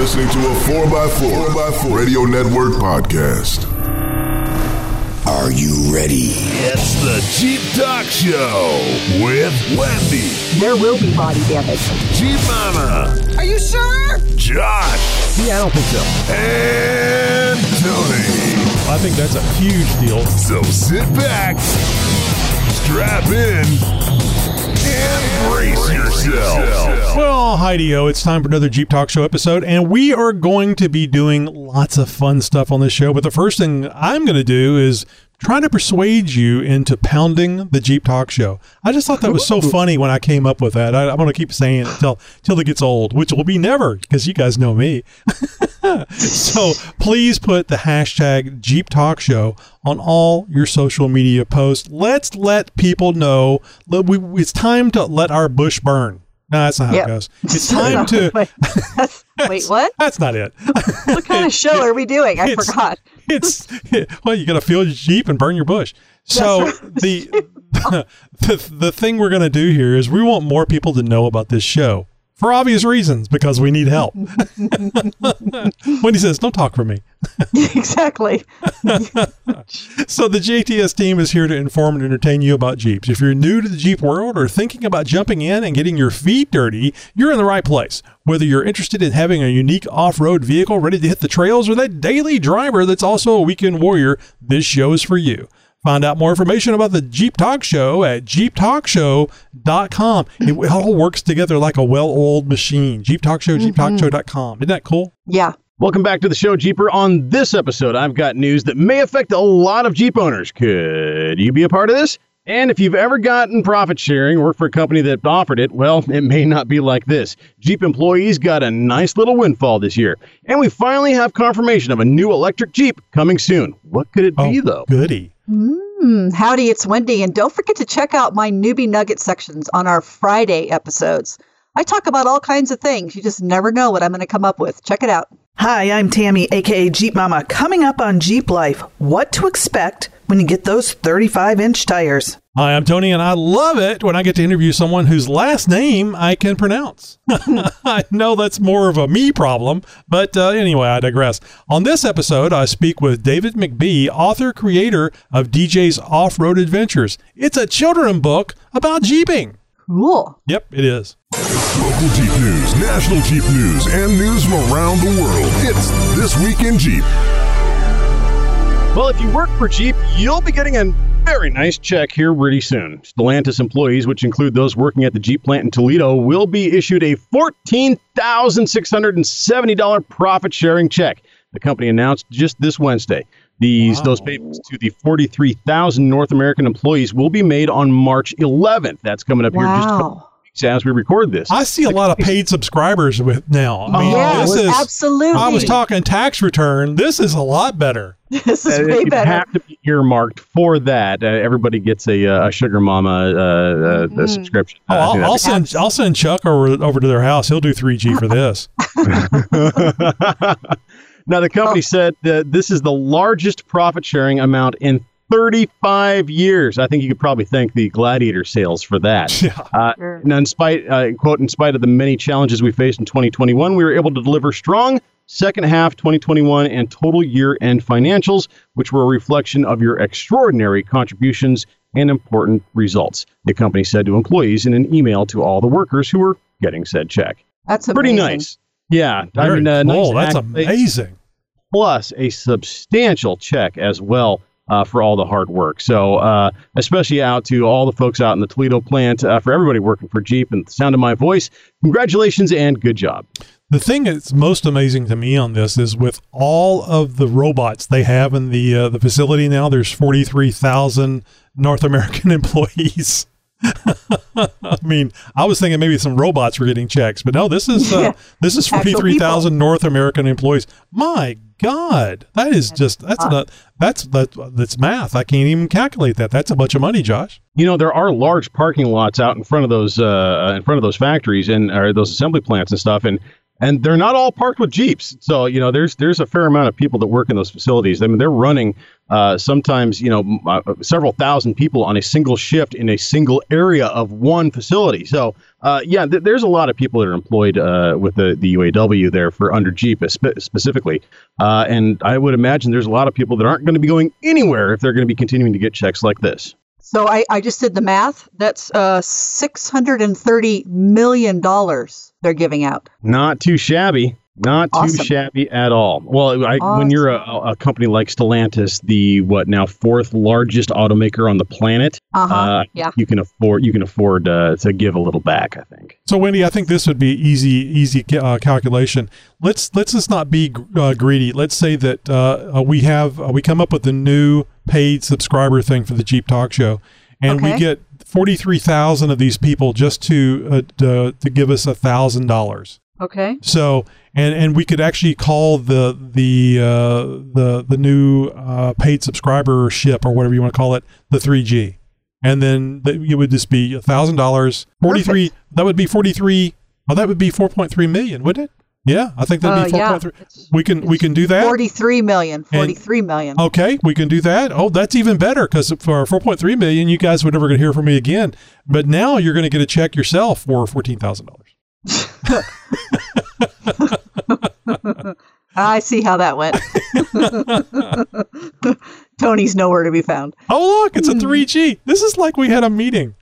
listening to a 4x4, 4x4 Radio Network podcast. Are you ready? It's the Jeep Talk Show with Wendy, There will be body damage. Jeep Mama, Are you sure? Josh, Yeah, I don't think so. and Tony. I think that's a huge deal. So sit back, strap in, and brace yourself. Well, Heidi-O, it's time for another Jeep Talk Show episode, and we are going to be doing lots of fun stuff on this show. But the first thing I'm going to do is try to persuade you into pounding the Jeep Talk Show. I just thought that was so funny when I came up with that. I, I'm going to keep saying it till till it gets old, which will be never, because you guys know me. so please put the hashtag Jeep Talk Show on all your social media posts. Let's let people know that we, it's time to let our bush burn. No, that's not how Yep. it goes. It's time to. wait, wait, what? That's not it. What kind of show are we doing? I It's- forgot. It's well, you got to fill your jeep and burn your bush. So the, the the thing we're going to do here is we want more people to know about this show for obvious reasons because we need help. Wendy says, "Don't talk for me." exactly. So the JTS team is here to inform and entertain you about Jeeps. If you're new to the Jeep world or thinking about jumping in and getting your feet dirty, you're in the right place. Whether you're interested in having a unique off-road vehicle ready to hit the trails or that daily driver that's also a weekend warrior, this show is for you. Find out more information about the Jeep Talk Show at jeeptalkshow.com. It all works together like a well-oiled machine. Jeep Talk Show, mm-hmm. jeeptalkshow.com. Isn't that cool? Yeah. Welcome back to the show, Jeeper. On this episode, I've got news that may affect a lot of Jeep owners. Could you be a part of this? And if you've ever gotten profit sharing or worked for a company that offered it, well, it may not be like this. Jeep employees got a nice little windfall this year. And we finally have confirmation of a new electric Jeep coming soon. What could it be, oh, though? goody. Mm, howdy, it's Wendy, and don't forget to check out my newbie nugget sections on our Friday episodes. I talk about all kinds of things. You just never know what I'm going to come up with. Check it out. Hi, I'm Tammy, aka Jeep Mama. Coming up on Jeep Life, what to expect when you get those 35 inch tires. Hi, I'm Tony, and I love it when I get to interview someone whose last name I can pronounce. I know that's more of a me problem, but uh, anyway, I digress. On this episode, I speak with David McBee, author creator of DJ's Off Road Adventures. It's a children book about jeeping. Cool. Yep, it is. Local Jeep news, national Jeep news, and news from around the world. It's This Week in Jeep. Well, if you work for Jeep, you'll be getting a very nice check here pretty soon. Stellantis employees, which include those working at the Jeep plant in Toledo, will be issued a $14,670 profit sharing check. The company announced just this Wednesday. These Wow. those payments to the 43,000 North American employees will be made on March 11th. That's coming up here just a couple Wow. Weeks as we record this. I see a lot of paid subscribers with now. I mean, yeah, this is. absolutely. I was talking tax return. This is a lot better. This is Uh, way you better. have to be earmarked for that. Uh, everybody gets a, uh, a sugar mama uh, uh, Mm-hmm. a subscription. Oh, I I'll, I'll that's- send I'll send Chuck over over to their house. He'll do 3G for this. now, the Oh. company said that this is the largest profit sharing amount in 35 years. I think you could probably thank the Gladiator sales for that. Yeah. Uh, Sure. now, in spite, uh, quote, in spite of the many challenges we faced in 2021, we were able to deliver strong second half 2021 and total year end financials, which were a reflection of your extraordinary contributions and important results. The company said to employees in an email to all the workers who were getting said check. That's Pretty nice. Yeah. Very I mean, uh, cool. nice That's accolade amazing. plus a substantial check as well uh, for all the hard work. So, uh, especially out to all the folks out in the Toledo plant, uh, for everybody working for Jeep and the sound of my voice, congratulations and good job. The thing that's most amazing to me on this is with all of the robots they have in the uh, the facility now. There's 43,000 North American employees. I mean, I was thinking maybe some robots were getting checks, but no, this is uh, Yeah. this is Actual 43,000 North American employees. My God, that is just that's not that's that that's math. I can't even calculate that. That's a bunch of money, Josh. You know, there are large parking lots out in front of those uh, in front of those factories and or those assembly plants and stuff, and and they're not all parked with Jeeps. So you know, there's there's a fair amount of people that work in those facilities. I mean, they're running uh, sometimes you know uh, several thousand people on a single shift in a single area of one facility. So uh, yeah, th- there's a lot of people that are employed uh, with the the UAW there for under Jeep spe- specifically, uh, and I would imagine there's a lot of people that aren't going to be going anywhere if they're going to be continuing to get checks like this. So I, I just did the math. That's uh, $630 million they're giving out. Not too shabby. Not too shabby at all. Well, I, when you're a, a company like Stellantis, the what now fourth largest automaker on the planet, Uh-huh. uh, yeah. you can afford you can afford uh, to give a little back. I think. So Wendy, I think this would be easy, easy uh, calculation. Let's let's just not be uh, greedy. Let's say that uh, uh, we have uh, we come up with a new paid subscriber thing for the Jeep Talk Show, and we Okay. get forty three thousand of these people just to uh, to, to give us a thousand dollars. Okay. So and and we could actually call the the uh, the the new uh, paid subscribership or whatever you want to call it the 3G, and then the, it would just be a thousand dollars. Forty three. That would be forty three. Well, that would be four point three million, wouldn't it? Yeah, I think that'd Uh, be four yeah. point three. We can we can do that. 43 million. 43 million. Okay, we can do that. Oh, that's even better because for 4.3 million, you guys would never going to hear from me again. But now you're going to get a check yourself for fourteen thousand dollars. I see how that went. Tony's nowhere to be found. Oh, look, it's a 3G. This is like we had a meeting.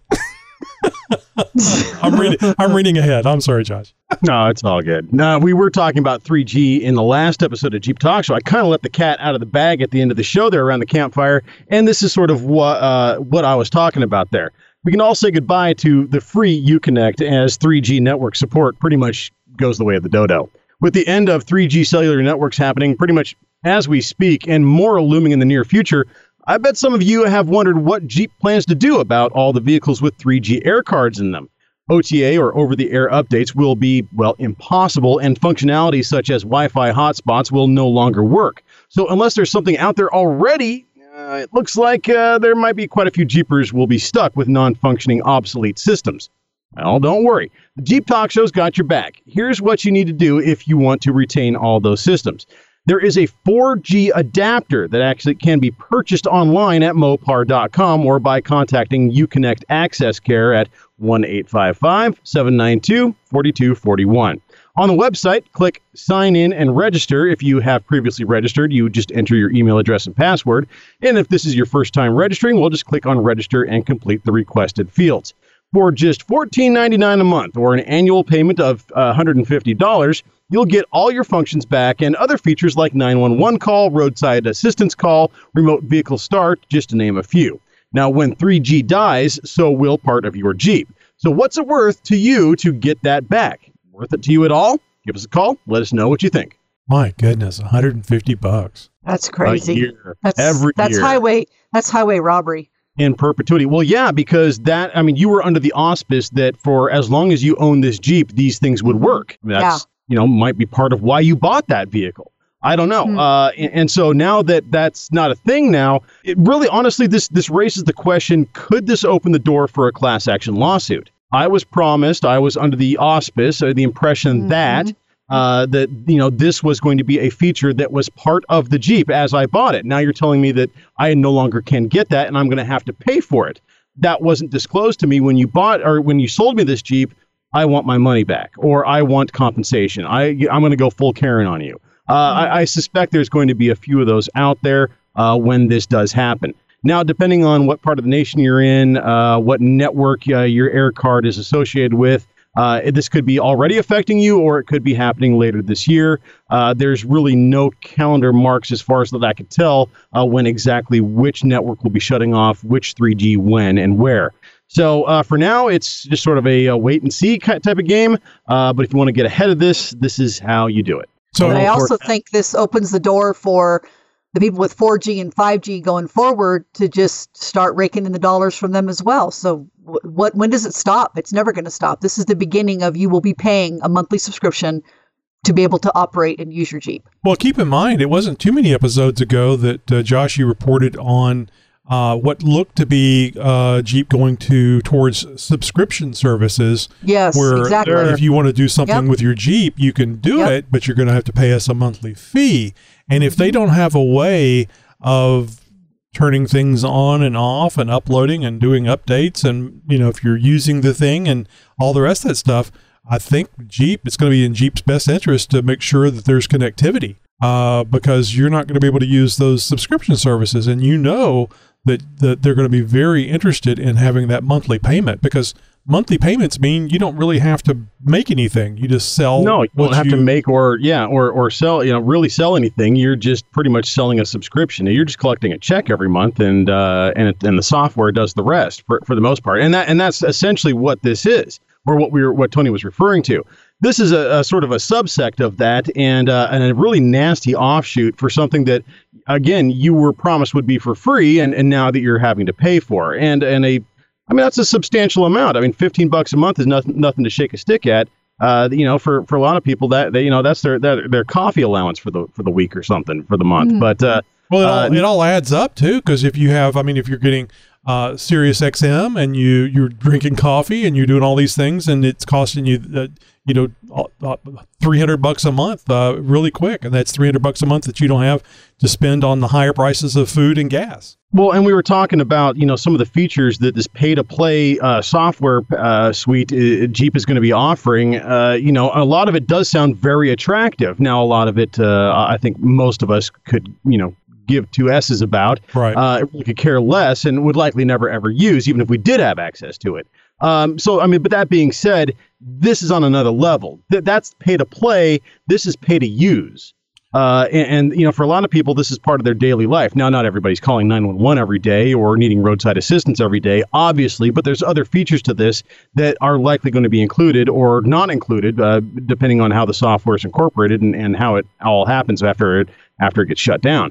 I'm reading. I'm reading ahead. I'm sorry, Josh. No, it's all good. No, we were talking about 3G in the last episode of Jeep Talk Show. I kind of let the cat out of the bag at the end of the show there around the campfire, and this is sort of what uh, what I was talking about there. We can all say goodbye to the free Uconnect as 3G network support pretty much goes the way of the dodo. With the end of 3G cellular networks happening pretty much as we speak, and more looming in the near future, I bet some of you have wondered what Jeep plans to do about all the vehicles with 3G air cards in them. OTA or over the air updates will be, well, impossible, and functionality such as Wi Fi hotspots will no longer work. So, unless there's something out there already, uh, it looks like uh, there might be quite a few Jeepers will be stuck with non functioning, obsolete systems. Well, don't worry. The Jeep Talk Show's got your back. Here's what you need to do if you want to retain all those systems. There is a 4G adapter that actually can be purchased online at mopar.com or by contacting Uconnect Access Care at 1 855 792 4241. On the website, click sign in and register. If you have previously registered, you just enter your email address and password. And if this is your first time registering, we'll just click on register and complete the requested fields. For just $14.99 a month or an annual payment of uh, $150, you'll get all your functions back and other features like 911 call, roadside assistance call, remote vehicle start, just to name a few. Now, when 3G dies, so will part of your Jeep. So, what's it worth to you to get that back? Worth it to you at all? Give us a call. Let us know what you think. My goodness, 150 bucks. That's crazy. A year. That's Every that's year. highway that's highway robbery. in perpetuity. Well, yeah, because that, I mean, you were under the auspice that for as long as you own this Jeep, these things would work. That's, you know, might be part of why you bought that vehicle. I don't know. Hmm. Uh, and, and so now that that's not a thing now, it really, honestly, this, this raises the question, could this open the door for a class action lawsuit? I was promised, I was under the auspice or the impression that uh, that you know this was going to be a feature that was part of the Jeep as I bought it. Now you're telling me that I no longer can get that, and I'm going to have to pay for it. That wasn't disclosed to me when you bought or when you sold me this Jeep. I want my money back, or I want compensation. I I'm going to go full Karen on you. Uh, I, I suspect there's going to be a few of those out there uh, when this does happen. Now, depending on what part of the nation you're in, uh, what network uh, your air card is associated with, uh, this could be already affecting you, or it could be happening later this year. Uh, there's really no calendar marks, as far as that I could tell, when exactly which network will be shutting off, which 3G, when, and where. So uh, for now, it's just sort of a, uh wait and see type of game. Uh, but if you want to get ahead of this, this is how you do it. So And I also course- think this opens the door for the people with 4G and 5G going forward to just start raking in the dollars from them as well. So what when does it stop? It's never going to stop. This is the beginning of you will be paying a monthly subscription to be able to operate and use your Jeep. Well, keep in mind, it wasn't too many episodes ago that uh, Josh you reported on uh, what looked to be uh, Jeep going to towards subscription services. Yes, where exactly. if you want to do something Yep. with your Jeep, you can do Yep. it, but you're going to have to pay us a monthly fee. And if Mm-hmm. they don't have a way of turning things on and off and uploading and doing updates, and you know if you're using the thing and all the rest of that stuff, I think Jeep it's going to be in Jeep's best interest to make sure that there's connectivity. Uh, because you're not going to be able to use those subscription services, and you know that, that they're going to be very interested in having that monthly payment because monthly payments mean you don't really have to make anything. You just sell. No, you don't have to make or yeah, or or sell, you know, really sell anything. You're just pretty much selling a subscription. You're just collecting a check every month, and uh, and it, and the software does the rest for, for the most part. And that and that's essentially what this is, or what we were what Tony was referring to. This is a, a sort of a subsect of that, and uh, and a really nasty offshoot for something that, again, you were promised would be for free, and, and now that you're having to pay for, and and a I mean, that's a substantial amount. I mean, 15 bucks a month is nothing, nothing to shake a stick at. Uh, you know, for, for a lot of people, that they, you know, that's their, their their coffee allowance for the for the week or something for the month. But uh, Well, it, uh, all, it all adds up too, because if you have, I mean, if you're getting uh, Sirius XM and you you're drinking coffee and you're doing all these things, and it's costing you, uh, you know, uh, three hundred bucks a month, uh, really quick, and that's three hundred bucks a month that you don't have to spend on the higher prices of food and gas. Well, and we were talking about you know some of the features that this pay to play uh, software uh, suite uh, Jeep is going to be offering. Uh, you know, a lot of it does sound very attractive. Now, a lot of it, uh, I think most of us could you know give two s's about. Right. Uh, we could care less and would likely never ever use, even if we did have access to it. Um, so, I mean, but that being said, this is on another level. Th- that's pay to play. This is pay to use. Uh, and, and, you know, for a lot of people, this is part of their daily life. Now, not everybody's calling 911 every day or needing roadside assistance every day, obviously, but there's other features to this that are likely going to be included or not included, uh, depending on how the software is incorporated and, and how it all happens after it after it gets shut down.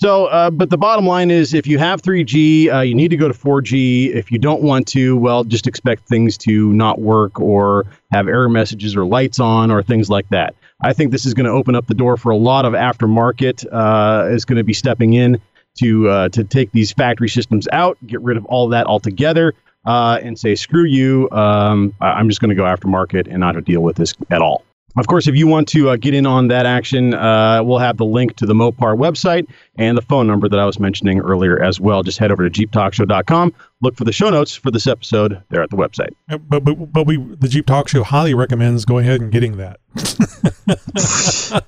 So, uh, but the bottom line is if you have 3G, uh, you need to go to 4G. If you don't want to, well, just expect things to not work or have error messages or lights on or things like that. I think this is going to open up the door for a lot of aftermarket uh, is going to be stepping in to uh, to take these factory systems out, get rid of all that altogether, uh, and say screw you. Um, I'm just going to go aftermarket and not deal with this at all. Of course, if you want to uh, get in on that action, uh, we'll have the link to the Mopar website and the phone number that I was mentioning earlier as well. Just head over to jeeptalkshow.com, look for the show notes for this episode there at the website. Uh, But but but we the Jeep Talk Show highly recommends going ahead and getting that.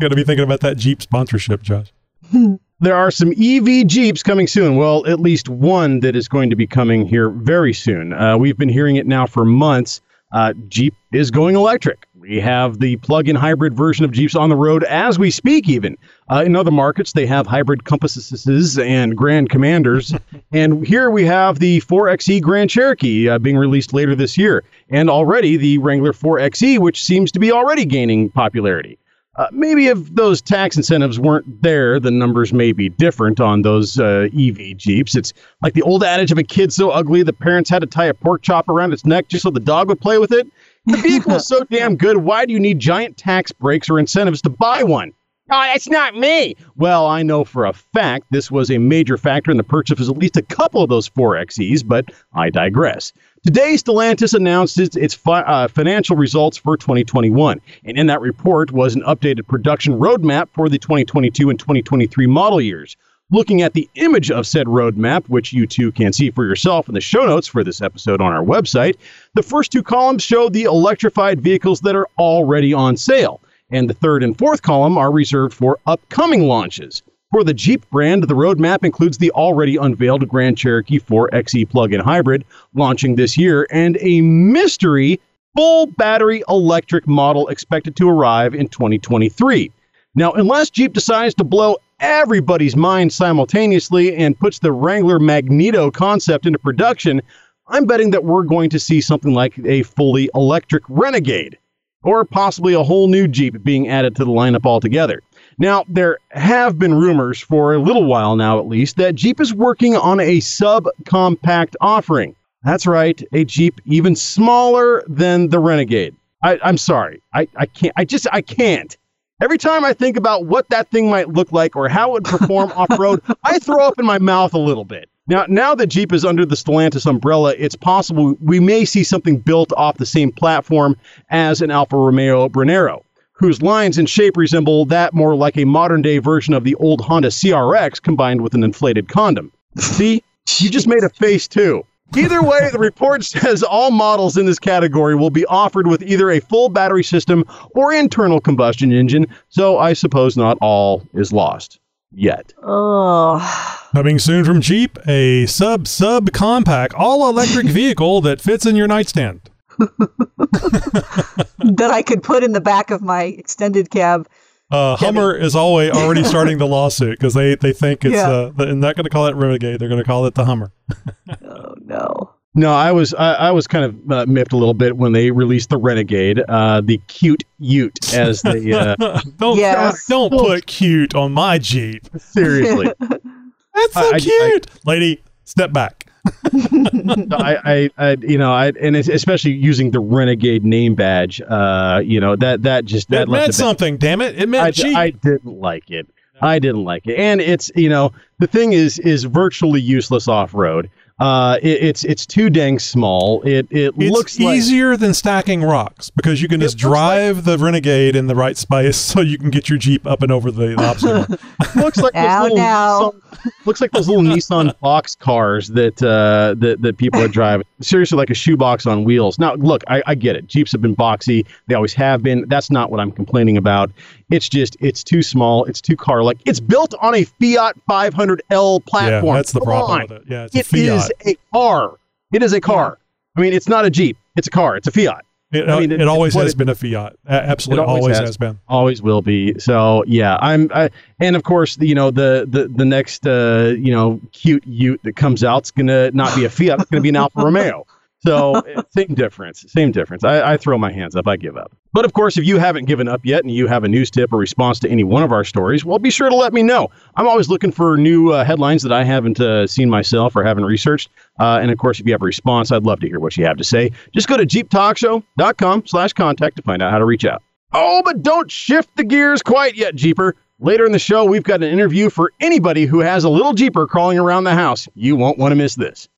Got to be thinking about that Jeep sponsorship, Josh. There are some EV Jeeps coming soon. Well, at least one that is going to be coming here very soon. Uh, we've been hearing it now for months. Uh, Jeep is going electric. We have the plug in hybrid version of Jeeps on the road as we speak, even. Uh, in other markets, they have hybrid Compasses and Grand Commanders. and here we have the 4XE Grand Cherokee uh, being released later this year. And already the Wrangler 4XE, which seems to be already gaining popularity. Uh, maybe if those tax incentives weren't there, the numbers may be different on those uh, EV Jeeps. It's like the old adage of a kid so ugly the parents had to tie a pork chop around its neck just so the dog would play with it. The vehicle is so damn good. Why do you need giant tax breaks or incentives to buy one? Oh, that's not me. Well, I know for a fact this was a major factor in the purchase of at least a couple of those 4XEs, but I digress. Today, Stellantis announced its, its fi- uh, financial results for 2021. And in that report was an updated production roadmap for the 2022 and 2023 model years. Looking at the image of said roadmap, which you too can see for yourself in the show notes for this episode on our website, the first two columns show the electrified vehicles that are already on sale. And the third and fourth column are reserved for upcoming launches. For the Jeep brand, the roadmap includes the already unveiled Grand Cherokee 4XE plug-in hybrid launching this year and a mystery full battery electric model expected to arrive in 2023. Now, unless Jeep decides to blow everybody's mind simultaneously and puts the Wrangler Magneto concept into production, I'm betting that we're going to see something like a fully electric Renegade or possibly a whole new Jeep being added to the lineup altogether. Now, there have been rumors for a little while now, at least, that Jeep is working on a subcompact offering. That's right, a Jeep even smaller than the Renegade. I, I'm sorry, I, I can't. I just I can't. Every time I think about what that thing might look like or how it would perform off road, I throw up in my mouth a little bit. Now, now that Jeep is under the Stellantis umbrella, it's possible we may see something built off the same platform as an Alfa Romeo Brennero, whose lines and shape resemble that more like a modern day version of the old Honda CRX combined with an inflated condom. See, you just made a face too. Either way, the report says all models in this category will be offered with either a full battery system or internal combustion engine, so I suppose not all is lost yet. Oh, Coming soon from Jeep, a sub sub compact all electric vehicle that fits in your nightstand. that I could put in the back of my extended cab. Uh, Hummer is always already starting the lawsuit because they, they think it's Yeah. uh, they're not going to call it Renegade. They're going to call it the Hummer. Oh no. No, I was I, I was kind of uh, miffed a little bit when they released the Renegade, uh, the cute Ute, as they uh, don't Yes. don't put cute on my Jeep. seriously. That's so I- I- cute, lady. Step back. I, I, I, you know, I, and it's especially using the Renegade name badge, uh, you know, that that just that it meant something. Damn it! It meant I, Jeep. I didn't like it. I didn't like it, and it's you know the thing is is virtually useless off road. Uh, it, it's it's too dang small. It it it's looks like easier than stacking rocks because you can just looks like- drive the Renegade in the right space so you can get your Jeep up and over the obstacle. looks like those Now, little now. Nissan, looks like those little Nissan box cars that uh, that that people are driving. Seriously, like a shoebox on wheels. Now, look, I, I get it. Jeeps have been boxy. They always have been. That's not what I'm complaining about. It's just it's too small. It's too car like. It's built on a Fiat 500L platform. yeah, that's the Come problem on. with it. Yeah, it's a Fiat. is a car. It is a car. I mean, it's not a Jeep. It's a car. It's a Fiat. It, I mean, it, it- always has it- been a Fiat. Absolutely, always always, has. has. been. Always will be. So yeah, I'm. I, and of course, you know the the the next uh, you know cute Ute that comes out is gonna not be a Fiat. It's gonna be an Alfa Romeo. So uh, same difference. Same difference. I, I throw my hands up. I give up. But of course, if you haven't given up yet and you have a news tip or response to any one of our stories, well, be sure to let me know. I'm always looking for new uh, headlines that I haven't uh, seen myself or haven't researched. Uh, and of course, if you have a response, I'd love to hear what you have to say. Just go to jeeptalkshow.com slash contact to find out how to reach out. Oh, but don't shift the gears quite yet, Jeeper. Later in the show, we've got an interview for anybody who has a little Jeeper crawling around the house. You won't want to miss this.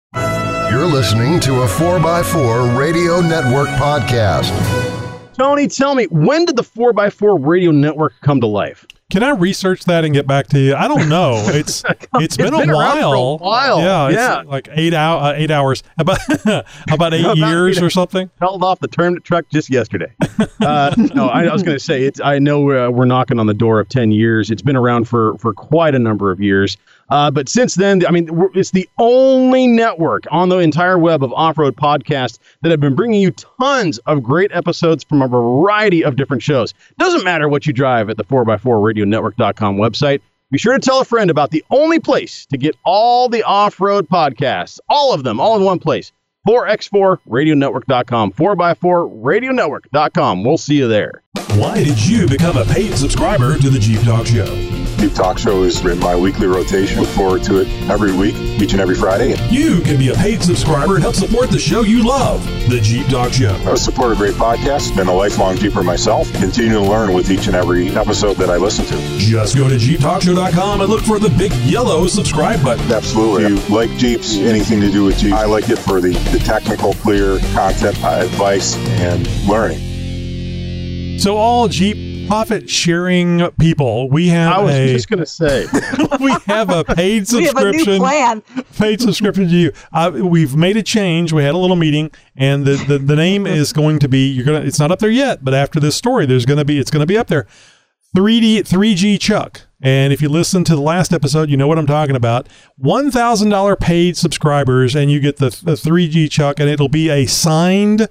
You're listening to a 4x4 Radio Network podcast. Tony, tell me, when did the 4x4 radio network come to life? Can I research that and get back to you? I don't know. It's it's been, been a, around for a while. while. Yeah, it's Yeah. like eight hour, uh, eight hours, about about eight About years eight- or something. Held off the term truck just yesterday. Uh, no, I, I was going to say it's. I know uh, we're knocking on the door of ten years. It's been around for for quite a number of years. Uh, but since then, I mean, it's the only network on the entire web of off-road podcasts that have been bringing you tons of great episodes from a variety of different shows. Doesn't matter what you drive at the 4x4radionetwork.com website. Be sure to tell a friend about the only place to get all the off-road podcasts, all of them, all in one place. 4x4radionetwork.com, 4x4radionetwork.com. We'll see you there. Why did you become a paid subscriber to the Jeep Talk Show? Jeep Talk Show is in my weekly rotation. Look forward to it every week, each and every Friday. You can be a paid subscriber and help support the show you love, the Jeep Talk Show. I support a great podcast. Been a lifelong Jeeper myself. Continue to learn with each and every episode that I listen to. Just go to JeepTalkShow.com and look for the big yellow subscribe button. Absolutely. If you like Jeeps, anything to do with Jeeps, I like it for the, the technical, clear content, advice, and learning. So all Jeep profit sharing people, we have I was a just going to say. we have a paid subscription. We have a new subscription. plan. paid subscription to you. Uh, we've made a change. We had a little meeting, and the, the, the name is going to be you're gonna. It's not up there yet, but after this story, there's gonna be it's gonna be up there. 3D 3G Chuck. And if you listen to the last episode, you know what I'm talking about. One thousand dollar paid subscribers, and you get the, the 3G Chuck, and it'll be a signed, uh,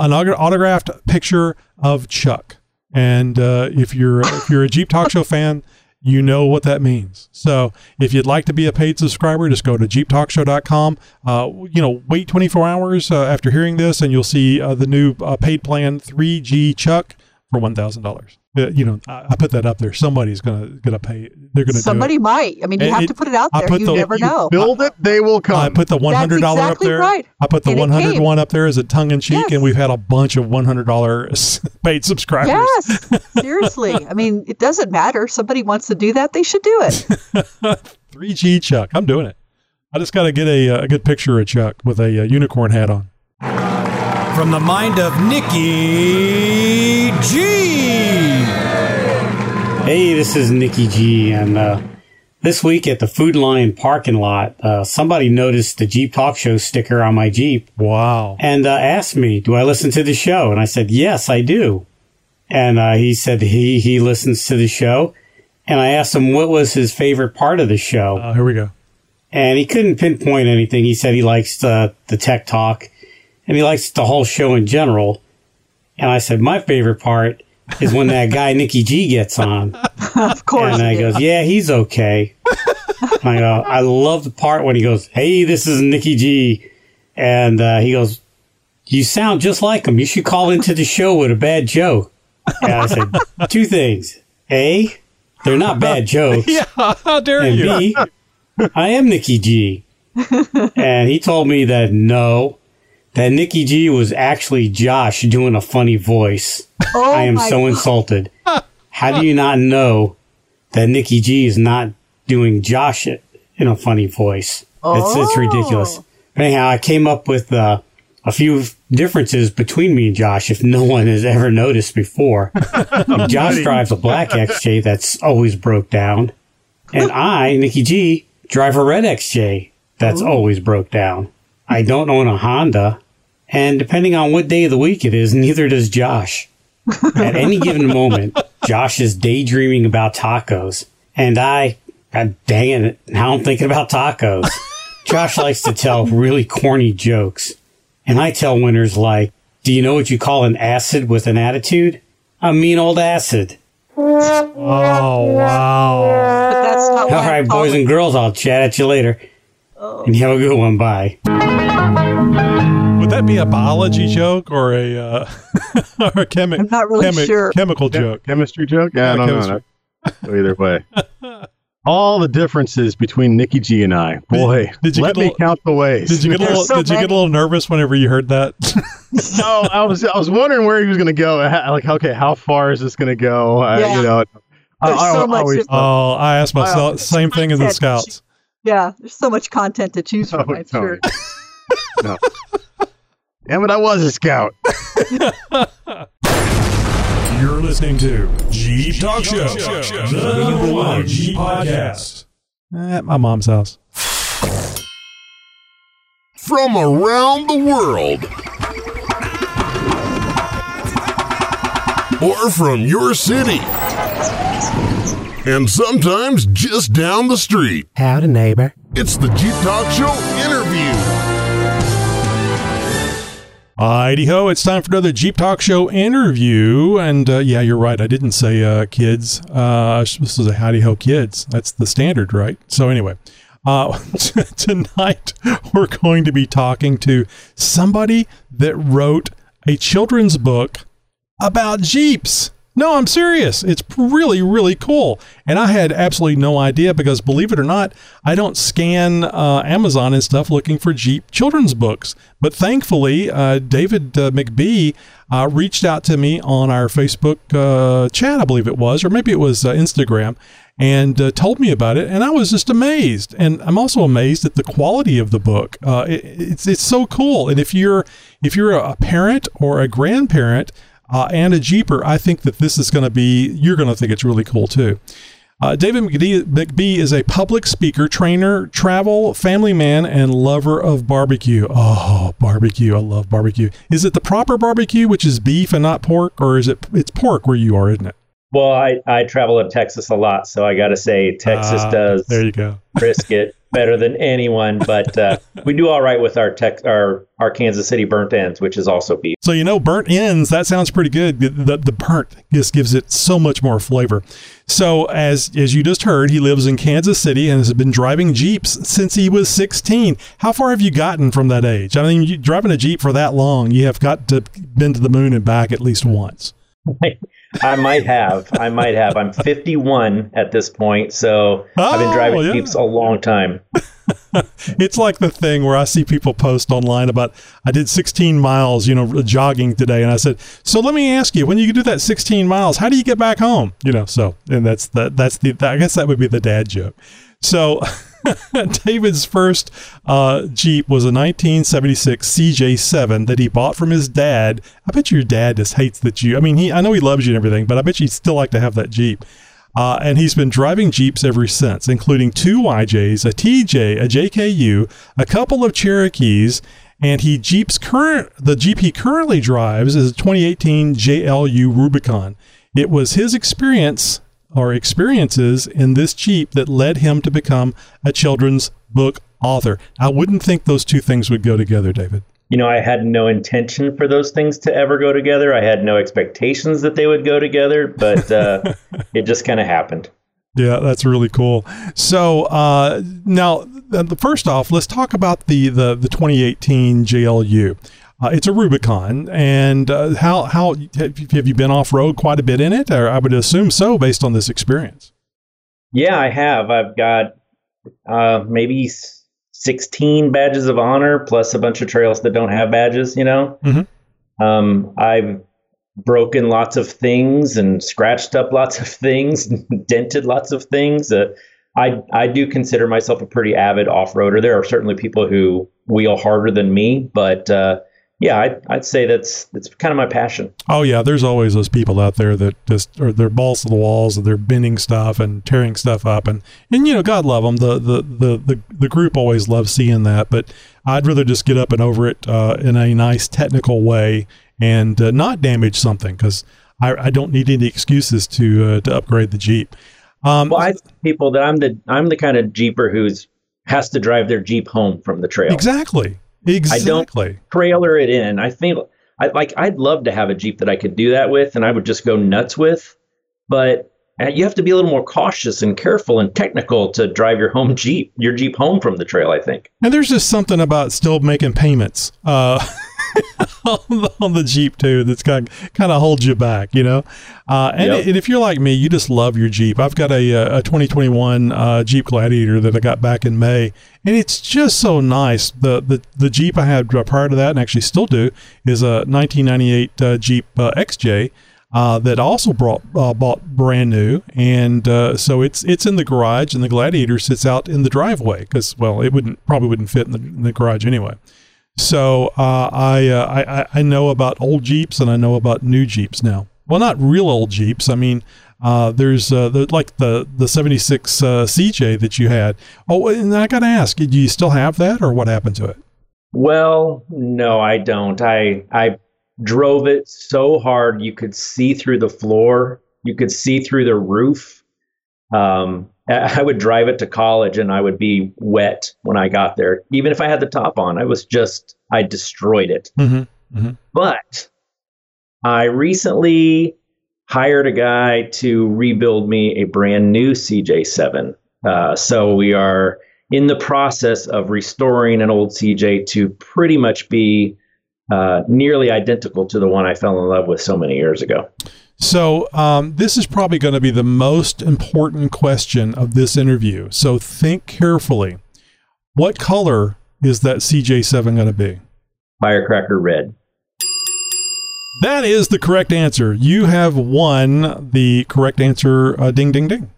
an autographed picture of Chuck. And uh, if you're if you're a Jeep Talk Show fan, you know what that means. So if you'd like to be a paid subscriber, just go to jeeptalkshow.com. Uh, you know, wait 24 hours uh, after hearing this, and you'll see uh, the new uh, paid plan 3G Chuck for $1,000. Uh, you know, I, I put that up there. Somebody's gonna gonna pay. They're gonna Somebody do it. might. I mean, you It- have it- to put it out I there. put You the- never you know. Build it, they will come. I put the one hundred dollar up there. right. I put the And it one hundred came. up there as a tongue in cheek, Yes. and we've had a bunch of one hundred dollar paid subscribers. Yes, seriously. I mean, it doesn't matter. Somebody wants to do that, they should do it. 3G Chuck. I'm doing it. I just got to get a, uh, a good picture of Chuck with a, uh unicorn hat on. From the mind of Nikki G. Hey, this is Nikki G, and uh, this week at the Food Lion parking lot, uh, somebody noticed the Jeep Talk Show sticker on my Jeep. Wow. And uh, asked me, Do I listen to the show? And I said, Yes, I do. And uh, he said he, he listens to the show. And I asked him what was his favorite part of the show. Uh, here we go. And he couldn't pinpoint anything. He said he likes the, the tech talk and he likes the whole show in general. And I said, My favorite part is when that guy Nikki G gets on. of course. And he goes, Yeah, he's okay. I go, I love the part when he goes, Hey, this is Nikki G. And uh, he goes, You sound just like him. You should call into the show with a bad joke. And I said, Two things. A, they're not bad jokes. yeah, how dare and you? B, I am Nikki G. and he told me that no, that Nikki G was actually Josh doing a funny voice. Oh I am so God. insulted. How do you not know that Nikki G is not doing Josh in a funny voice? It's, it's ridiculous. Oh. Anyhow, I came up with uh, a few differences between me and Josh if no one has ever noticed before. Josh drives a black XJ that's always broke down. And I, Nikki G, drive a red XJ that's always broke down. I don't own a Honda. And depending on what day of the week it is, neither does Josh. At any given moment, Josh is daydreaming about tacos. And I, God dang it, now I'm thinking about tacos. Josh likes to tell really corny jokes. And I tell winners like, do you know what you call an acid with an attitude? A mean old acid. Oh, wow. But that's not All why right, I'm boys calling- and girls, I'll chat at you later. Oh. And you have a good one. Bye. Would that be a biology joke or a uh, or a chemi- I'm not really chemi- sure. chemical Chem- joke? chemistry joke? Yeah, I don't chemistry. know. Either way. All the differences between Nikki G and I. Boy, did you let get a me little- count the ways. Did you get a little? so did you get a little nervous whenever you heard that? no, I was I was wondering where he was going to go. Like, okay, how far is this going to go? I, Yeah. you know, I, There's I, so I much always different- oh, I asked myself Wow. same thing as the scouts. Yeah, there's so much content to choose from. Oh, I'm Tony. sure. no. Damn it, I was a scout. You're listening to Jeep Talk Show, the number one Jeep podcast. At my mom's house. From around the world. Or from your city. And sometimes just down the street. Howdy, neighbor. It's the Jeep Talk Show Heidi ho! It's time for another Jeep Talk Show interview. And uh, yeah, you're right. I didn't say uh, kids. Uh, I was supposed to howdy ho, kids. That's the standard, right? So anyway, uh, tonight we're going to be talking to somebody that wrote a children's book about Jeeps. No, I'm serious. It's really, really cool. And I had absolutely no idea because, believe it or not, I don't scan uh, Amazon and stuff looking for Jeep children's books. But thankfully, uh, David uh, McBee uh, reached out to me on our Facebook uh, chat, I believe it was, or maybe it was uh, Instagram, and told me about it. And I was just amazed. And I'm also amazed at the quality of the book. It, it's it's so cool. And if you're if you're a parent or a grandparent uh, and a Jeeper, I think that this is going to be, you're going to think it's really cool too. Uh, David McBee is a public speaker, trainer, travel, family man, and lover of barbecue. Oh, barbecue. I love barbecue. Is it the proper barbecue, which is beef and not pork, or is it, it's pork where you are, isn't it? Well, I, I travel in Texas a lot, so I got to say Texas Ah, does There you go. brisket better than anyone. But uh, we do all right with our tech, our our Kansas City burnt ends, which is also beef. So you know, burnt ends. That sounds pretty good. The, the, burnt just gives it so much more flavor. So as as you just heard, he lives in Kansas City and has been driving jeeps since he was 16. How far have you gotten from that age? I mean, you, driving a jeep for that long, you have got to been to the moon and back at least once. I might have, I might have. I'm 51 at this point, so I've been Oh, driving yeah. jeeps a long time. It's like the thing where I see people post online about I did 16 miles, you know, jogging today, and I said, so let me ask you, when you do that 16 miles, how do you get back home? You know, so and that's the that's the I guess that would be the dad joke. So David's first uh, Jeep was a 1976 CJ7 that he bought from his dad. I bet your dad just hates that you. I mean, he I know he loves you and everything, but I bet you'd still like to have that Jeep. Uh, and he's been driving Jeeps ever since, including two YJs, a TJ, a JKU, a couple of Cherokees, and he Jeep's current the Jeep he currently drives is a 2018 JLU Rubicon. It was his experience or experiences in this Jeep that led him to become a children's book author. I wouldn't think those two things would go together, David. You know, I had no intention for those things to ever go together. I had no expectations that they would go together, but uh, it just kind of happened. Yeah, that's really cool. So uh, now, the first off, let's talk about the the, the 2018 JLU. Uh, it's a Rubicon, and uh, how how have you been off road quite a bit in it? Or I would assume so, based on this experience. Yeah, I have. I've got uh, maybe 16 badges of honor, plus a bunch of trails that don't have badges. You know, mm-hmm. um, I've broken lots of things and scratched up lots of things, dented lots of things. Uh, I I do consider myself a pretty avid off roader. There are certainly people who wheel harder than me, but uh, yeah, I'd, I'd say that's that's kind of my passion. Oh yeah, there's always those people out there that just are they're balls to the walls and they're bending stuff and tearing stuff up and and you know God love them. The the the the, the group always loves seeing that, but I'd rather just get up and over it uh, in a nice technical way and uh, not damage something because I, I don't need any excuses to uh, to upgrade the Jeep. Um, well, I think people that I'm the I'm the kind of Jeeper who's has to drive their Jeep home from the trail. Exactly. Exactly. I don't trailer it in. I think I like I'd love to have a Jeep that I could do that with and I would just go nuts with, but uh, you have to be a little more cautious and careful and technical to drive your home Jeep, your Jeep home from the trail, I think. And there's just something about still making payments. Uh, on, the, Jeep too. That's kind of, kind of holds you back, you know. Uh, and, yep. and, if you're like me, you just love your Jeep. I've got a, a 2021 uh, Jeep Gladiator that I got back in May, and it's just so nice. The the, the Jeep I had prior to that, and actually still do, is a 1998 uh, Jeep uh, XJ. Uh, that also brought uh, bought brand new, and uh, so it's it's in the garage, and the Gladiator sits out in the driveway because well, it wouldn't probably wouldn't fit in the, in the garage anyway. So uh, I, uh, I I know about old Jeeps and I know about new Jeeps now. Well, not real old Jeeps. I mean, uh, there's uh, the, like the the '76 uh, CJ that you had. Oh, and I got to ask, do you still have that, or what happened to it? Well, no, I don't. I I drove it so hard you could see through the floor, you could see through the roof. Um, I would drive it to college and I would be wet when I got there. Even if I had the top on, I was just, I destroyed it. Mm-hmm. Mm-hmm. But I recently hired a guy to rebuild me a brand new CJ7. Uh, so we are in the process of restoring an old CJ to pretty much be uh, nearly identical to the one I fell in love with so many years ago. So, um, this is probably going to be the most important question of this interview. So, think carefully. What color is that CJ7 going to be? Firecracker red. That is the correct answer. You have won the correct answer. Uh, ding, ding, ding.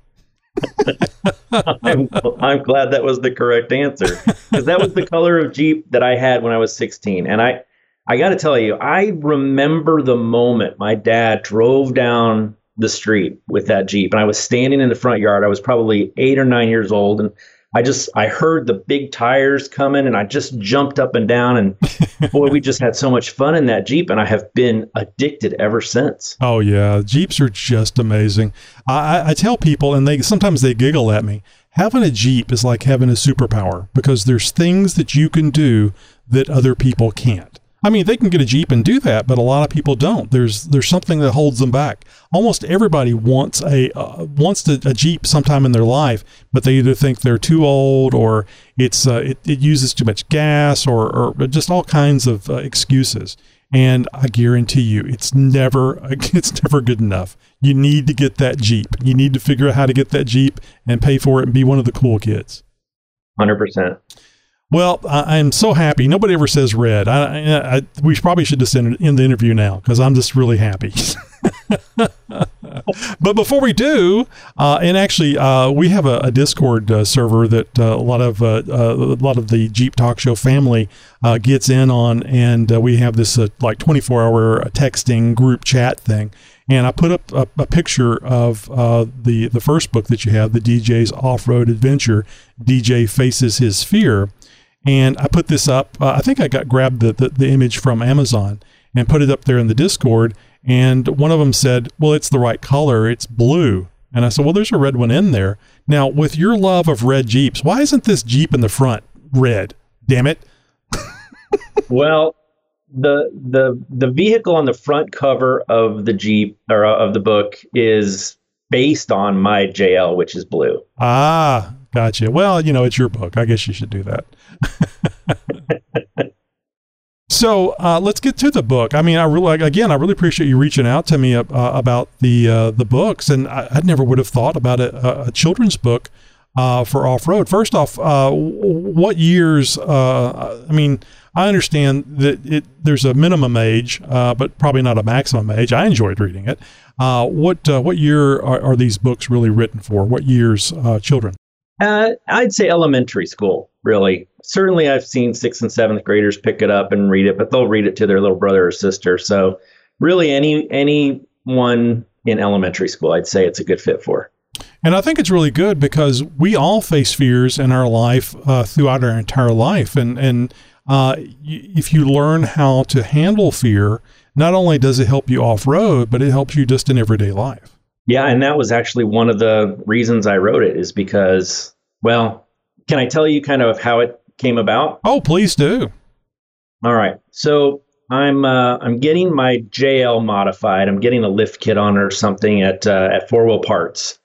I'm, I'm glad that was the correct answer because that was the color of Jeep that I had when I was 16. And I, I got to tell you, I remember the moment my dad drove down the street with that Jeep and I was standing in the front yard. I was probably eight or nine years old. And I just, I heard the big tires coming and I just jumped up and down. And boy, we just had so much fun in that Jeep. And I have been addicted ever since. Oh, yeah. Jeeps are just amazing. I, I tell people, and they sometimes they giggle at me having a Jeep is like having a superpower because there's things that you can do that other people can't. I mean, they can get a Jeep and do that, but a lot of people don't. There's there's something that holds them back. Almost everybody wants a uh, wants a, a, Jeep sometime in their life, but they either think they're too old or it's uh, it, it, uses too much gas or, or just all kinds of uh, excuses. And I guarantee you, it's never it's never good enough. You need to get that Jeep. You need to figure out how to get that Jeep and pay for it and be one of the cool kids. Hundred percent. Well, I, am so happy. Nobody ever says red. I, I, we probably should just end, end the interview now because I'm just really happy. but before we do, uh, and actually, uh, we have a, a Discord uh, server that uh, a lot of uh, uh, a lot of the Jeep Talk Show family gets in on, and we have this like 24 hour texting group chat thing. And I put up a, a picture of the the first book that you have, the DJ's Off Road Adventure. DJ faces his fear, and I put this up. I think I got grabbed the, the the image from Amazon and put it up there in the Discord and one of them said, Well, it's the right color. It's blue. And I said, Well, there's a red one in there. Now, with your love of red Jeeps, why isn't this Jeep in the front red? Damn it. well, the the the vehicle on the front cover of the Jeep or uh, of the book is based on my JL, which is blue. Ah, gotcha. Well, you know, it's your book. I guess you should do that. So uh, let's get to the book. I mean, I really, again, I really appreciate you reaching out to me uh, about the uh, the books, and I, I, never would have thought about a, a children's book uh, for off road. First off, uh, what years? Uh, I mean, I understand that it, there's a minimum age, but probably not a maximum age. I enjoyed reading it. what what year are, are, these books really written for? What years, children? I'd say elementary school, really certainly I've seen sixth and seventh graders pick it up and read it, but they'll read it to their little brother or sister. So really any anyone in elementary school, I'd say it's a good fit for. And I think it's really good because we all face fears in our life uh, throughout our entire life, and and uh, if you learn how to handle fear, not only does it help you off road, but it helps you just in everyday life. Yeah, and that was actually one of the reasons I wrote it is because, well, can I tell you kind of how it came about? Oh, please do. All right. So I'm uh, I'm getting my JL modified. I'm getting a lift kit on or something at uh, at Four Wheel Parts,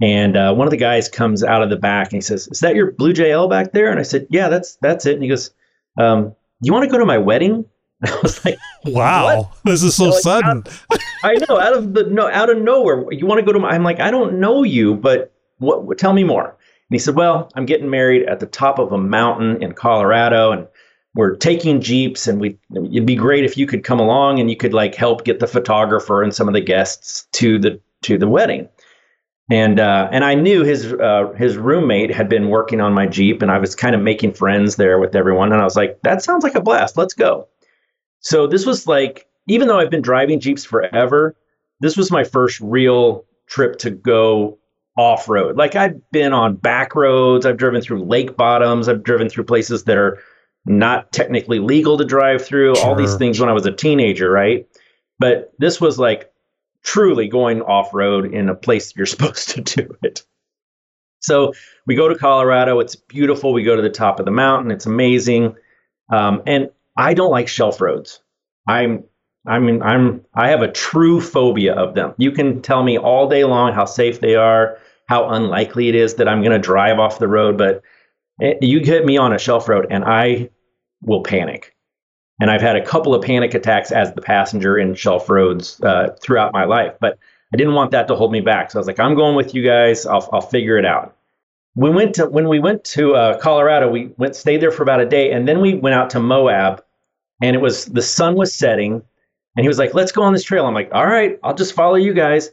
and uh, one of the guys comes out of the back and he says, "Is that your blue JL back there?" And I said, "Yeah, that's that's it." And he goes, um, do "You want to go to my wedding?" I was like, "Wow, what? this is so like, sudden." Out, I know, out of the no, out of nowhere. You want to go to my? I'm like, I don't know you, but what? Tell me more. And he said, Well, I'm getting married at the top of a mountain in Colorado and we're taking Jeeps and we it'd be great if you could come along and you could like help get the photographer and some of the guests to the to the wedding. And uh, and I knew his uh, his roommate had been working on my Jeep and I was kind of making friends there with everyone and I was like, that sounds like a blast. Let's go. So this was like even though I've been driving Jeeps forever, this was my first real trip to go off road. Like I've been on back roads, I've driven through lake bottoms, I've driven through places that are not technically legal to drive through, sure. all these things when I was a teenager, right? But this was like truly going off road in a place you're supposed to do it. So we go to Colorado. It's beautiful. We go to the top of the mountain. It's amazing. Um, and I don't like shelf roads. I'm I mean, I'm I have a true phobia of them. You can tell me all day long how safe they are, how unlikely it is that I'm going to drive off the road, but it, you hit me on a shelf road and I will panic. And I've had a couple of panic attacks as the passenger in shelf roads uh, throughout my life, but I didn't want that to hold me back. So I was like, I'm going with you guys. I'll, I'll figure it out. We went to when we went to uh, Colorado. We went stayed there for about a day, and then we went out to Moab, and it was the sun was setting, and he was like, "Let's go on this trail." I'm like, "All right, I'll just follow you guys."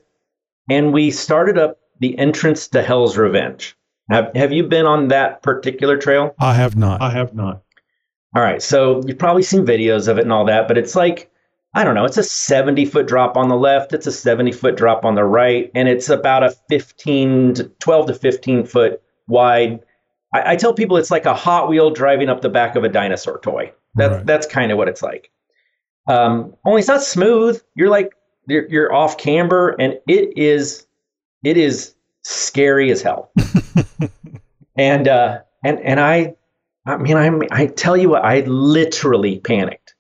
And we started up the entrance to Hell's Revenge. Have Have you been on that particular trail? I have not. I have not. All right, so you've probably seen videos of it and all that, but it's like I don't know, it's a 70 foot drop on the left, it's a 70 foot drop on the right, and it's about a 15 to 12 to 15 foot wide. I, I tell people it's like a Hot Wheel driving up the back of a dinosaur toy. That, right. That's kind of what it's like. Um, only it's not smooth. You're like you're, you're off camber, and it is it is scary as hell. and uh, and and I, I mean, I I tell you what, I literally panicked.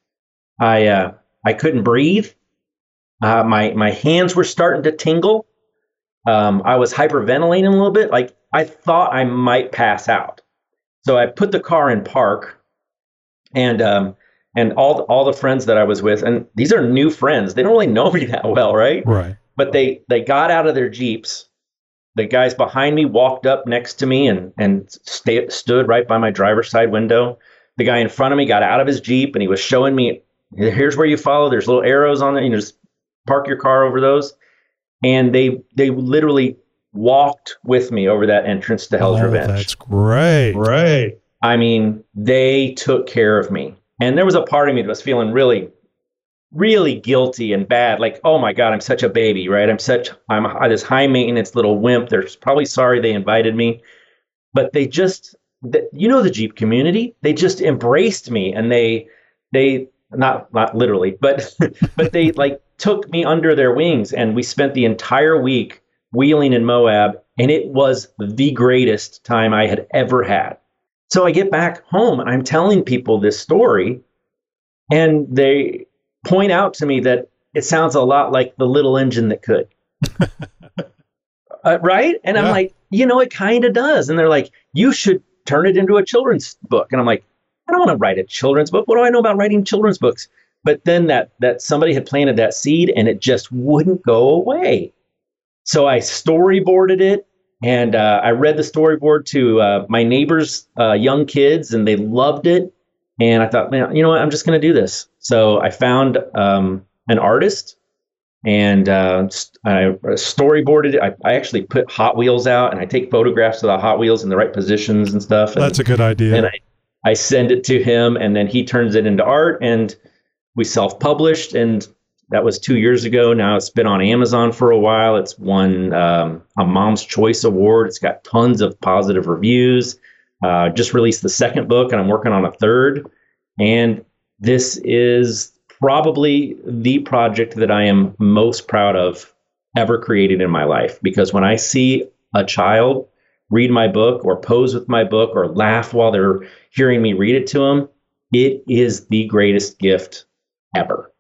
I uh, I couldn't breathe. Uh, my my hands were starting to tingle. Um, I was hyperventilating a little bit. Like I thought I might pass out. So I put the car in park, and um, and all all the friends that I was with, and these are new friends. They don't really know me that well, right? Right but they they got out of their jeeps. The guys behind me walked up next to me and and stay, stood right by my driver's side window. The guy in front of me got out of his jeep and he was showing me, here's where you follow. There's little arrows on it. You know, just park your car over those. and they they literally walked with me over that entrance to Hell's Oh, Revenge. that's great. Right. I mean, they took care of me. And there was a part of me that was feeling really, really guilty and bad. Like, oh my God, I'm such a baby, right? I'm such, I'm this high maintenance little wimp. They're probably sorry they invited me. But they just, the, you know, the Jeep community, they just embraced me and they, they, not, not literally, but, but they like took me under their wings and we spent the entire week wheeling in Moab. And it was the greatest time I had ever had. So I get back home and I'm telling people this story, and they point out to me that it sounds a lot like the little engine that could. uh, right? And I'm like, you know, it kind of does. And they're like, you should turn it into a children's book. And I'm like, I don't want to write a children's book. What do I know about writing children's books? But then that that somebody had planted that seed and it just wouldn't go away. So I storyboarded it and uh, I read the storyboard to uh, my neighbors' uh, young kids, and they loved it. And I thought, man, you know what? I'm just going to do this. So I found um, an artist, and uh, I storyboarded it. I, I actually put Hot Wheels out, and I take photographs of the Hot Wheels in the right positions and stuff. And, That's a good idea. and I, I send it to him, and then he turns it into art, and we self-published, and that was two years ago. Now it's been on Amazon for a while. It's won um, a Mom's Choice Award. It's got tons of positive reviews. Uh, just released the second book, and I'm working on a third. And this is probably the project that I am most proud of ever created in my life. Because when I see a child read my book, or pose with my book, or laugh while they're hearing me read it to them, it is the greatest gift ever.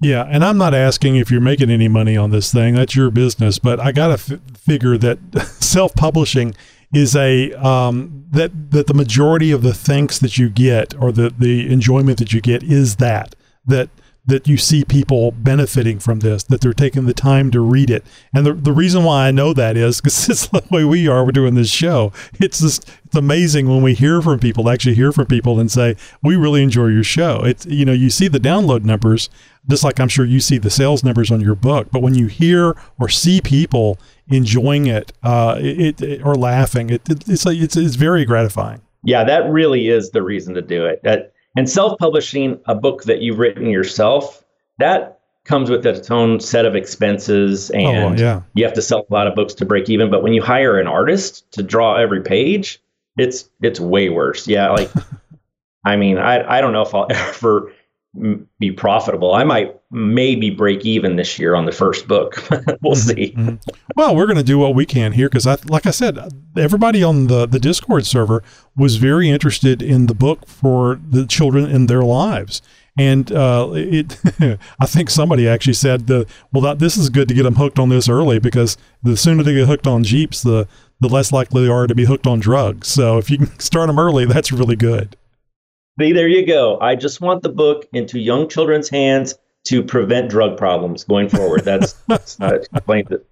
Yeah, and I'm not asking if you're making any money on this thing. That's your business. But I got to f- figure that self-publishing is a um, that that the majority of the thanks that you get or the the enjoyment that you get is that that that you see people benefiting from this, that they're taking the time to read it. And the, the reason why I know that is because it's the way we are. We're doing this show. It's just it's amazing when we hear from people, actually hear from people and say, we really enjoy your show. It's, you know, you see the download numbers, just like I'm sure you see the sales numbers on your book. But when you hear or see people enjoying it, uh, it, it or laughing, it, it it's, like, it's, it's very gratifying. Yeah, that really is the reason to do it. That and self-publishing a book that you've written yourself, that comes with its own set of expenses oh, and oh, yeah. you have to sell a lot of books to break even. But when you hire an artist to draw every page, it's it's way worse. Yeah, like I mean, I I don't know if I'll ever m- be profitable. I might maybe break even this year on the first book. we'll see. Mm-hmm. Well, we're going to do what we can here because, I, like I said, everybody on the, the Discord server was very interested in the book for the children in their lives. And uh, it, I think somebody actually said, the, "Well, that, this is good to get them hooked on this early because the sooner they get hooked on Jeeps, the the less likely they are to be hooked on drugs. So if you can start them early, that's really good." See, there you go. I just want the book into young children's hands to prevent drug problems going forward. That's, that's not explained it.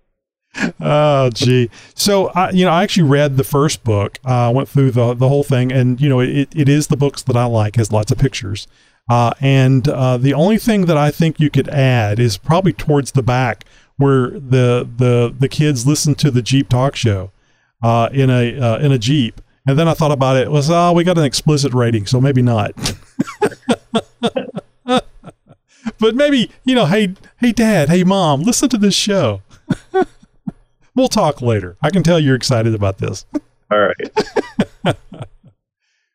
oh gee so i you know i actually read the first book i uh, went through the the whole thing and you know it, it is the books that i like has lots of pictures uh, and uh, the only thing that i think you could add is probably towards the back where the the the kids listen to the jeep talk show uh, in a uh, in a jeep and then i thought about it was oh we got an explicit rating so maybe not but maybe you know hey hey dad hey mom listen to this show we'll talk later. I can tell you're excited about this. All right.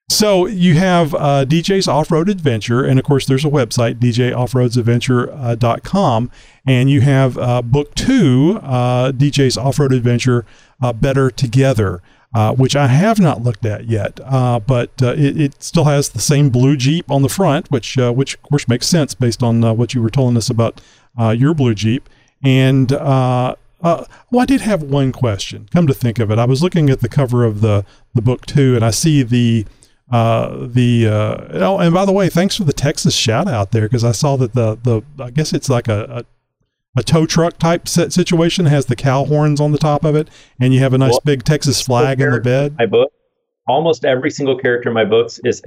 so you have uh, DJ's Off-Road Adventure, and of course, there's a website, djoffroadsadventure.com, and you have uh, book two, uh, DJ's Off-Road Adventure, uh, Better Together. Uh, which I have not looked at yet, uh, but it, it, still has the same blue Jeep on the front, which which of course makes sense based on what you were telling us about your blue Jeep. And uh, well, I did have one question. Come to think of it, I was looking at the cover of the the book too, and I see the uh, the uh, oh, and by the way, thanks for the Texas shout out there because I saw that the the I guess it's like a, a a tow truck type set situation has the cow horns on the top of it, and you have a nice well, big Texas flag in the bed. My book, almost every single character in my books is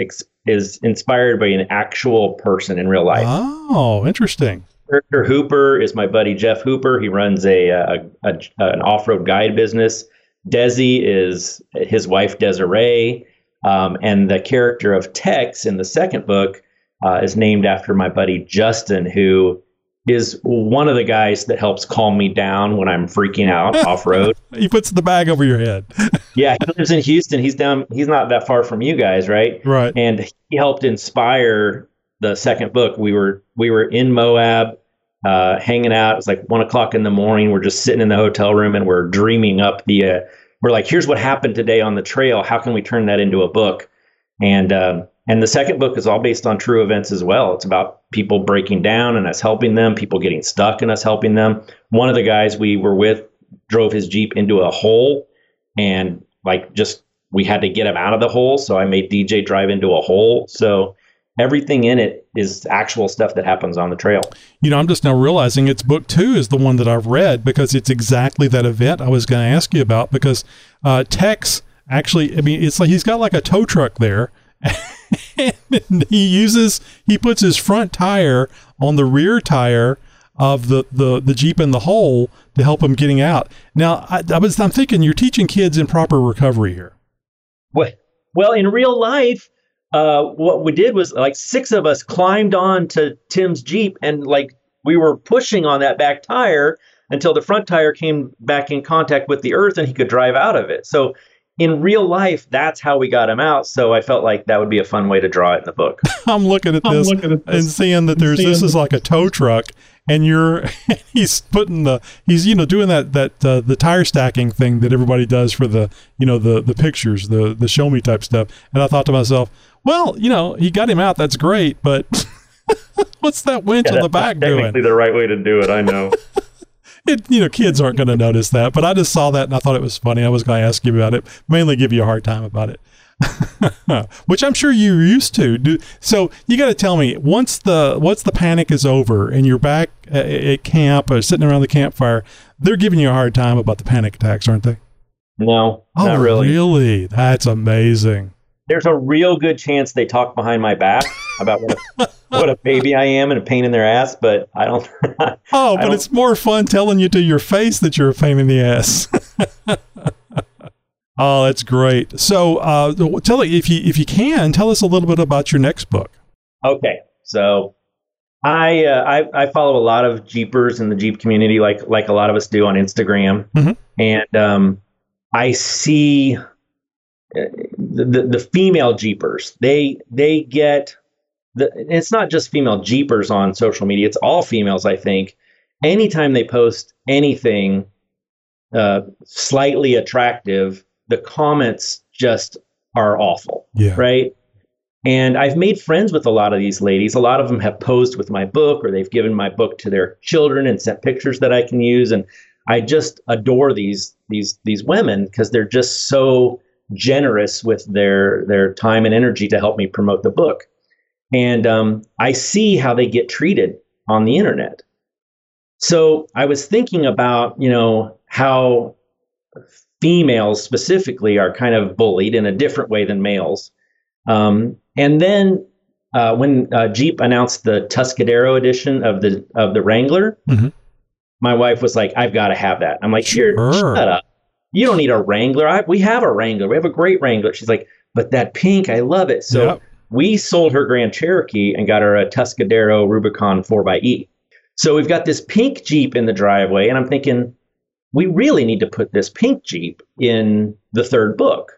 is inspired by an actual person in real life. Oh, interesting. character Hooper is my buddy Jeff Hooper. He runs a, a, a an off road guide business. Desi is his wife Desiree, um, and the character of Tex in the second book uh, is named after my buddy Justin, who is one of the guys that helps calm me down when I'm freaking out off road. he puts the bag over your head. yeah, he lives in Houston. He's down. He's not that far from you guys, right? Right. And he helped inspire the second book. We were we were in Moab, uh, hanging out. It was like one o'clock in the morning. We're just sitting in the hotel room and we're dreaming up the. Uh, we're like, here's what happened today on the trail. How can we turn that into a book? And um, and the second book is all based on true events as well. It's about people breaking down and us helping them, people getting stuck and us helping them. One of the guys we were with drove his Jeep into a hole and like just we had to get him out of the hole. So I made DJ drive into a hole. So everything in it is actual stuff that happens on the trail. You know, I'm just now realizing it's book two is the one that I've read because it's exactly that event I was going to ask you about because uh, Tex actually, I mean, it's like he's got like a tow truck there. and he uses he puts his front tire on the rear tire of the, the, the Jeep in the hole to help him getting out. Now, I, I was I'm thinking you're teaching kids improper recovery here. Well, well, in real life, uh, what we did was like six of us climbed on to Tim's Jeep and like we were pushing on that back tire until the front tire came back in contact with the earth and he could drive out of it. So in real life, that's how we got him out. So I felt like that would be a fun way to draw it in the book. I'm looking at this, looking at this and seeing that there's this is like a tow truck, and you're he's putting the he's you know doing that that uh, the tire stacking thing that everybody does for the you know the the pictures the the show me type stuff. And I thought to myself, well, you know, he got him out. That's great, but what's that winch yeah, on the back technically doing? Technically, the right way to do it. I know. It, you know, kids aren't going to notice that, but I just saw that and I thought it was funny. I was going to ask you about it, mainly give you a hard time about it. Which I'm sure you're used to. Do, so you got to tell me once the once the panic is over and you're back uh, at, at camp or sitting around the campfire, they're giving you a hard time about the panic attacks, aren't they? No, oh, not really. Really, that's amazing there's a real good chance they talk behind my back about what what a baby I am and a pain in their ass, but I don't. oh, but don't, it's more fun telling you to your face that you're a pain in the ass. oh, that's great. So, uh, tell if you if you can tell us a little bit about your next book. Okay, so I, uh, I, I follow a lot of Jeepers in the Jeep community, like like a lot of us do on Instagram, mm-hmm. and um, I see the, the, the female jeepers they they get the it's not just female jeepers on social media. It's all females i think. Anytime they post anything uh, slightly attractive the comments just are awful yeah. right? And i've made friends with a lot of these ladies. A lot of them have posed with my book or they've given my book to their children and sent pictures that i can use. And i just adore these these these women because they're just so generous with their their time and energy to help me promote the book. And um, I see how they get treated on the internet. So I was thinking about, you know, how females specifically are kind of bullied in a different way than males. Um, and then uh, when uh, Jeep announced the Tuscadero edition of the of the Wrangler, mm-hmm. my wife was like, "I've got to have that." I'm like, "Sure, shut up." you don't need a Wrangler. I, we have a Wrangler. We have a great Wrangler. She's like, but that pink, I love it. So yep. We sold her Grand Cherokee and got her a Tuscadero Rubicon 4xE. So we've got this pink Jeep in the driveway, and I'm thinking, we really need to put this pink Jeep in the third book.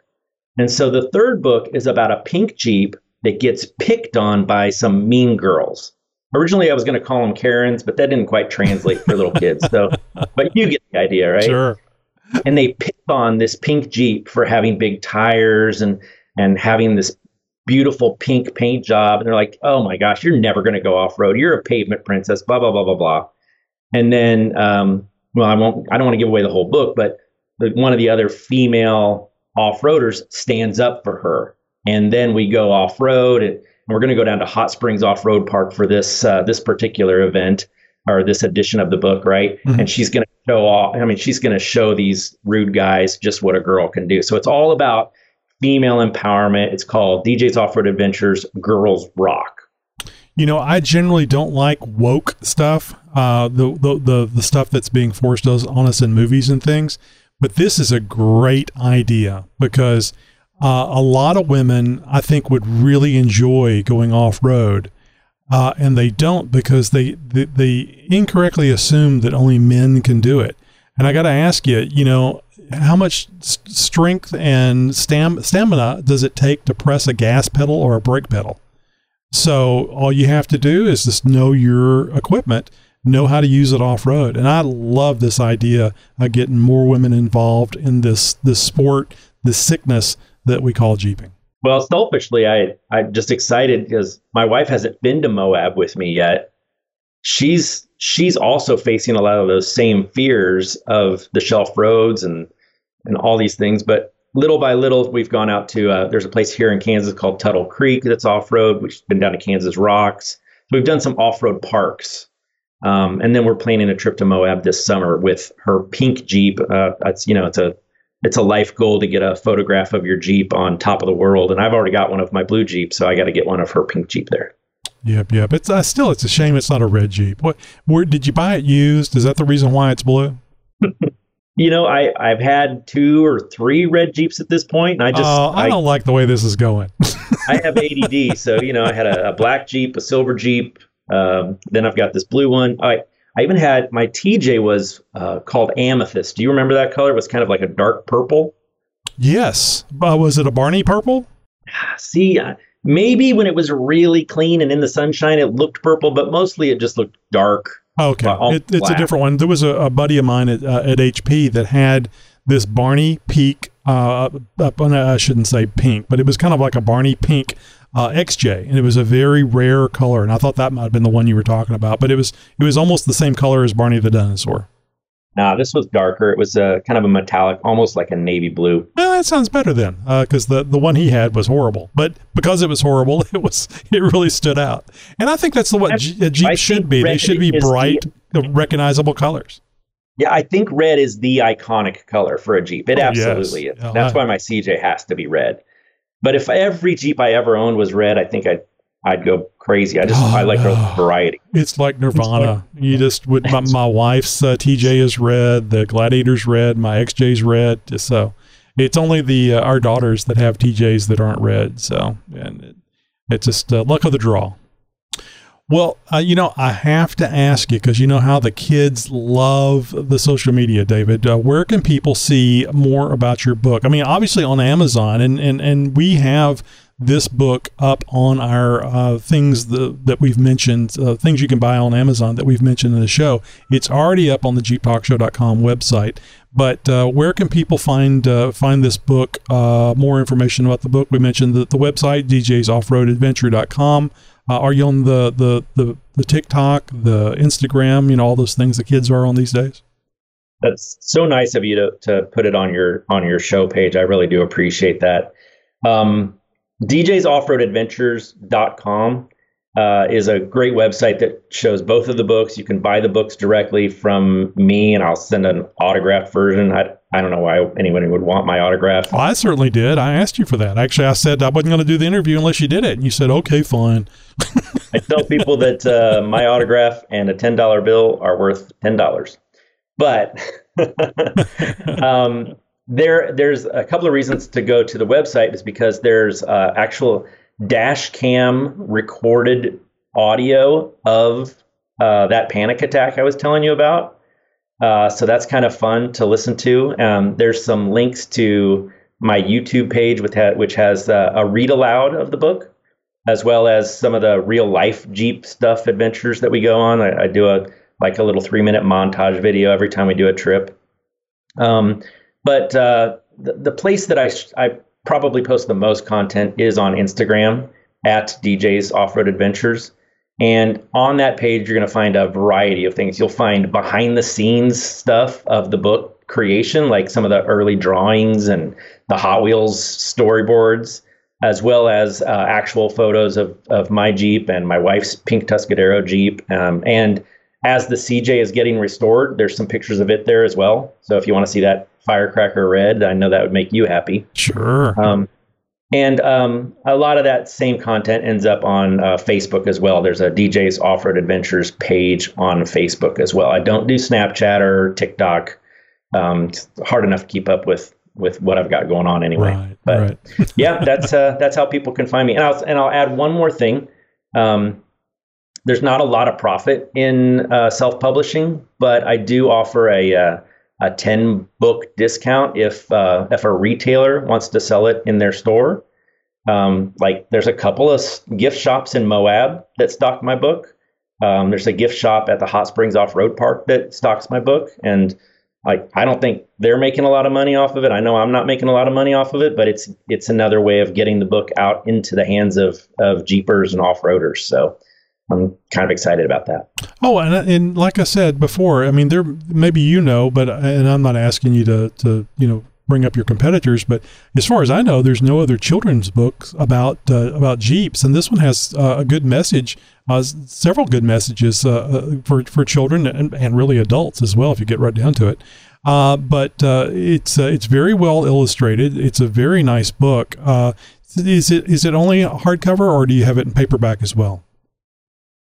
And so the third book is about a pink Jeep that gets picked on by some mean girls. Originally, I was going to call them Karens, but that didn't quite translate for little kids. So, but you get the idea, right? Sure and they pick on this pink Jeep for having big tires and and having this beautiful pink paint job. And they're like, oh my gosh, you're never going to go off road. You're a pavement princess, blah, blah, blah, blah, blah. And then, um, well, I won't, I don't want to give away the whole book, but the, one of the other female off roaders stands up for her. And then we go off road and, we're going to go down to Hot Springs Off Road Park for this, uh, this particular event or this edition of the book, right? Mm-hmm. And she's going to show off. I mean, she's going to show these rude guys just what a girl can do. So it's all about female empowerment. It's called DJ's Off Road Adventures Girls Rock. you know, I generally don't like woke stuff, uh, the, the the the stuff that's being forced on us in movies and things. But this is a great idea because uh, a lot of women, I think, would really enjoy going off road, uh, and they don't because they, they they incorrectly assume that only men can do it. And I got to ask you, you know, how much strength and stam- stamina does it take to press a gas pedal or a brake pedal? So all you have to do is just know your equipment, know how to use it off road. And I love this idea of getting more women involved in this this sport, this sickness that we call jeeping. Well, selfishly, I I'm just excited because my wife hasn't been to Moab with me yet. She's she's also facing a lot of those same fears of the shelf roads and and all these things. But little by little, we've gone out to uh, there's a place here in Kansas called Tuttle Creek that's off road. We've been down to Kansas Rocks. So we've done some off road parks. Um, and then we're planning a trip to Moab this summer with her pink Jeep. Uh, it's you know it's a it's a life goal to get a photograph of your Jeep on top of the world, and I've already got one of my blue Jeep, so I got to get one of her pink Jeep there. Yep, yep. It's uh, still it's a shame it's not a red Jeep. What? Where did you buy it used? Is that the reason why it's blue? you know, I I've had two or three red Jeeps at this point, and I just uh, I, I, don't like the way this is going. I have ADD, so you know, I had a, a black Jeep, a silver Jeep, um, then I've got this blue one. I I even had my TJ was uh, called amethyst. Do you remember that color? It was kind of like a dark purple. Yes, uh, was it a Barney purple? See, uh, maybe when it was really clean and in the sunshine, it looked purple, but mostly it just looked dark Okay, it, it's a different one. There was a, a buddy of mine at, uh, at HP that had this Barney Peak. Uh, up I shouldn't say pink, but it was kind of like a Barney Pink uh, XJ, and it was a very rare color. And I thought that might have been the one you were talking about, but it was it was almost the same color as Barney the dinosaur. No, this was darker. It was a kind of a metallic, almost like a navy blue. Well, that sounds better then, because uh, the the one he had was horrible. But because it was horrible, it was it really stood out. And I think that's the what G- Jeep should be. They should be bright, the, recognizable colors. Yeah, I think red is the iconic color for a Jeep. It oh, absolutely yes. is. Oh, that's I, why my CJ has to be red. But if every Jeep I ever owned was red, I think I'd I'd go crazy. I just oh, I like no. variety. It's like Nirvana. It's like, you just with my, my wife's uh, TJ is red, the Gladiator's red, my XJ's red. So it's only the uh, our daughters that have TJs that aren't red. So and it, it's just uh, luck of the draw. Well, uh, you know, I have to ask you because you know how the kids love the social media, David. Uh, where can people see more about your book? I mean, obviously on Amazon, and and and we have this book up on our uh, things the, that we've mentioned, uh, things you can buy on Amazon that we've mentioned in the show. It's already up on the JeepTalkShow.com website. But uh, where can people find uh, find this book? Uh, more information about the book. We mentioned the, the website, djsoffroadadventure.com. Uh, are you on the, the, the, the TikTok, the Instagram, you know, all those things the kids are on these days? That's so nice of you to, to put it on your on your show page. I really do appreciate that. Um, DJ's uh, is a great website that shows both of the books. You can buy the books directly from me, and I'll send an autographed version. I, I don't know why anyone would want my autograph. Well, I certainly did. I asked you for that. Actually, I said I wasn't going to do the interview unless you did it, and you said, "Okay, fine." I tell people that uh, my autograph and a ten dollar bill are worth ten dollars, but um, there there's a couple of reasons to go to the website is because there's uh, actual dash cam recorded audio of uh, that panic attack I was telling you about. Uh, so that's kind of fun to listen to. Um, there's some links to my YouTube page, with ha- which has uh, a read aloud of the book, as well as some of the real life Jeep stuff adventures that we go on. I, I do a like a little three minute montage video every time we do a trip. Um, but uh, the, the place that I, I probably post the most content is on Instagram at DJ's Off Road Adventures. And on that page, you're going to find a variety of things. You'll find behind the scenes stuff of the book creation, like some of the early drawings and the Hot Wheels storyboards, as well as uh, actual photos of, of my Jeep and my wife's pink Tuscadero Jeep. Um, and as the CJ is getting restored, there's some pictures of it there as well. So if you want to see that firecracker red. I know that would make you happy. Sure. Um, And um, a lot of that same content ends up on uh, Facebook as well. There's a DJ's Off Road Adventures page on Facebook as well. I don't do Snapchat or TikTok. Um, it's hard enough to keep up with with what I've got going on anyway. Right, but right. yeah, that's uh, that's how people can find me. And I'll and I'll add one more thing. Um, there's not a lot of profit in uh, self publishing, but I do offer a uh, a 10 book discount if uh, if a retailer wants to sell it in their store. Um, like there's a couple of gift shops in Moab that stock my book. Um, there's a gift shop at the Hot Springs Off Road Park that stocks my book, and like I don't think they're making a lot of money off of it. I know I'm not making a lot of money off of it, but it's it's another way of getting the book out into the hands of of jeepers and off roaders. So I'm kind of excited about that. Oh, and and like I said before, I mean, there maybe you know, but and I'm not asking you to to you know bring up your competitors, but as far as I know, there's no other children's books about uh, about Jeeps, and this one has uh, a good message, uh, several good messages uh, uh, for for children and, and really adults as well, if you get right down to it. Uh, but it's it's very well illustrated. It's a very nice book. is it is it only hardcover, or do you have it in paperback as well?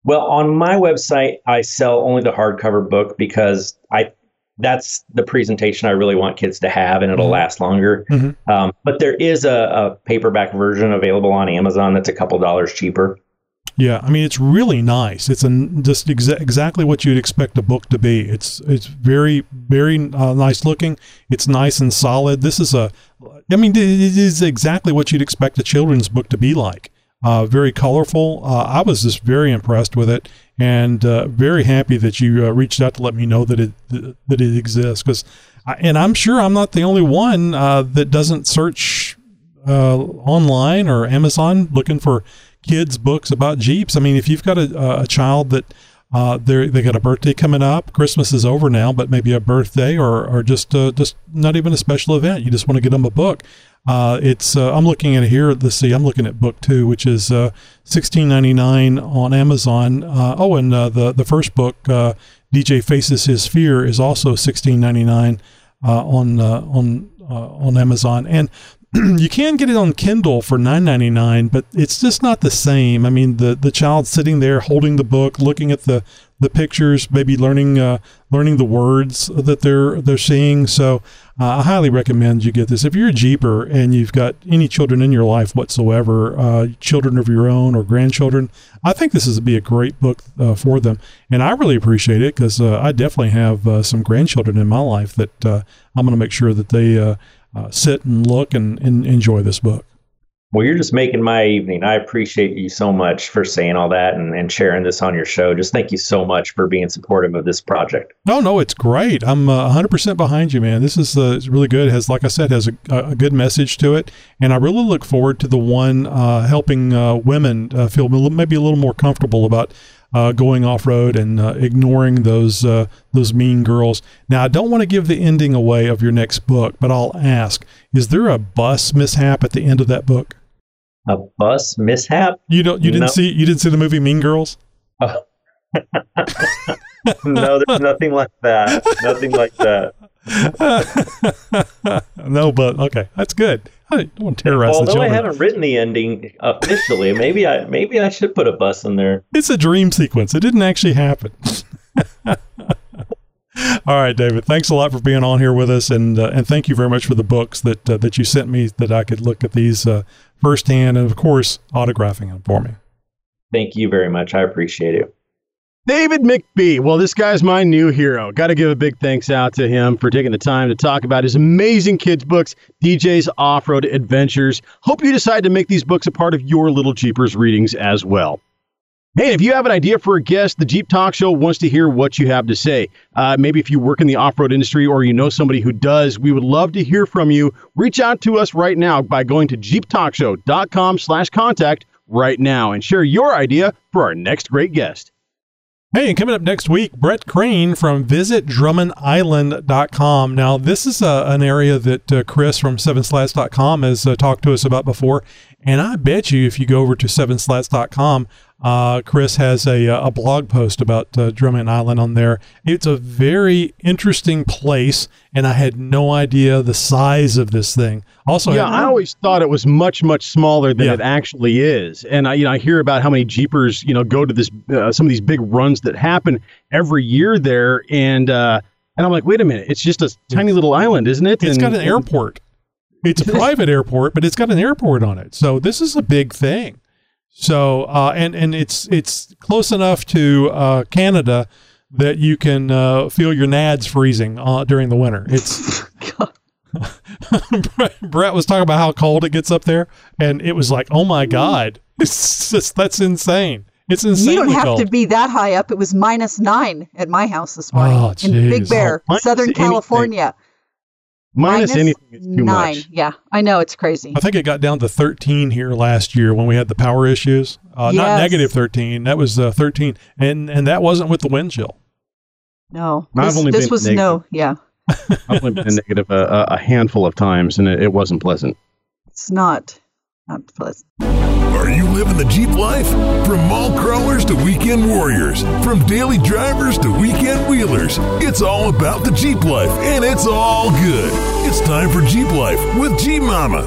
Well, on my website, I sell only the hardcover book because I that's the presentation I really want kids to have, and it'll mm-hmm. last longer. Mm-hmm. Um, but there is a, a, paperback version available on Amazon that's a couple dollars cheaper. Yeah, I mean it's really nice. It's a, just exa- exactly what you'd expect a book to be. It's it's very very uh, nice looking. It's nice and solid. This is a, I mean, it is exactly what you'd expect a children's book to be like uh, very colorful. Uh, I was just very impressed with it, and uh, very happy that you uh, reached out to let me know that it that it exists. Because, and I'm sure I'm not the only one uh, that doesn't search uh, online or Amazon looking for kids books about Jeeps. I mean, if you've got a, a child that uh, they they got a birthday coming up. Christmas is over now, but maybe a birthday or or just uh, just not even a special event. You just want to get them a book. Uh, it's uh, I'm looking at here. Let's see. I'm looking at book two, which is uh, 16.99 on Amazon. Uh, oh, and uh, the the first book, DJ faces his fear, is also 16.99 on on on Amazon. And you can get it on Kindle for 9.99, but it's just not the same. I mean, the the child sitting there holding the book, looking at the the pictures, maybe learning uh, learning the words that they're they're seeing. So uh, I highly recommend you get this. If you're a Jeeper and you've got any children in your life whatsoever, uh, children of your own or grandchildren, I think this is be a great book uh, for them. And I really appreciate it because uh, I definitely have uh, some grandchildren in my life that I'm going to make sure that they sit and look and, and enjoy this book. Well, you're just making my evening. I appreciate you so much for saying all that and, and sharing this on your show. Just thank you so much for being supportive of this project. No, no, it's great. I'm uh, 100% behind you, man. This is uh, really good. It has, like I said, has a, a, good message to it. And I really look forward to the one uh, helping uh, women uh, feel maybe a little more comfortable about uh, going off road and uh, ignoring those uh, those mean girls. Now, I don't want to give the ending away of your next book, but I'll ask: Is there a bus mishap at the end of that book? a bus mishap. You don't. You didn't no. see. You didn't see the movie Mean Girls. Oh. no, there's nothing like that. Nothing like that. no, but okay, that's good. I don't want to terrorize Although the children. I haven't written the ending officially, maybe I maybe I should put a bus in there. It's a dream sequence. It didn't actually happen. All right, David. Thanks a lot for being on here with us, and uh, and thank you very much for the books that uh, that you sent me that I could look at these uh, firsthand, and of course, autographing them for me. Thank you very much. I appreciate it. David McBee. Well, this guy's my new hero. Got to give a big thanks out to him for taking the time to talk about his amazing kids' books, DJ's Off Road Adventures. Hope you decide to make these books a part of your Little Jeepers readings as well. Hey, if you have an idea for a guest, the Jeep Talk Show wants to hear what you have to say. Uh, maybe if you work in the off road industry or you know somebody who does, we would love to hear from you. Reach out to us right now by going to jeeptalkshow.com slash contact right now and share your idea for our next great guest. Hey, and coming up next week, Brett Crane from visitdrummondisland.com. Now, this is uh, an area that uh, Chris from 7slats.com has uh, talked to us about before. And I bet you if you go over to 7slats.com, Uh, Chris has a, a blog post about uh, Drummond Island on there. It's a very interesting place, and I had no idea the size of this thing. Also, yeah, had- I always thought it was much much smaller than Yeah. it actually is, and I you know I hear about how many jeepers you know go to this uh, some of these big runs that happen every year there, and uh, and I'm like, wait a minute, it's just a tiny little island, isn't it? It's And- got an airport. It's a private airport, but it's got an airport on it. So this is a big thing. So uh, and and it's it's close enough to uh, Canada that you can uh, feel your nads freezing uh, during the winter. It's Brett- was talking about how cold it gets up there, and it was like, oh my god, it's just that's insane. It's insanely You don't have cold. to be that high up. It was minus nine at my house this morning Oh, in Big. Bear, Oh, Southern anything. California. minus anything is too nine. much. Yeah, I know it's crazy. I think it got down to 13 here last year when we had the power issues. Uh, Not negative 13. That was uh, 13, and and that wasn't with the wind chill. No, I've this, only this been was negative. no. Yeah, I've only been negative a, a- a handful of times, and it, it wasn't pleasant. it's not not pleasant. Are you living the Jeep life? From mall crawlers to weekend warriors, from daily drivers to weekend wheelers, it's all about the Jeep life, and it's all good. It's time for Jeep Life with Jeep Mama.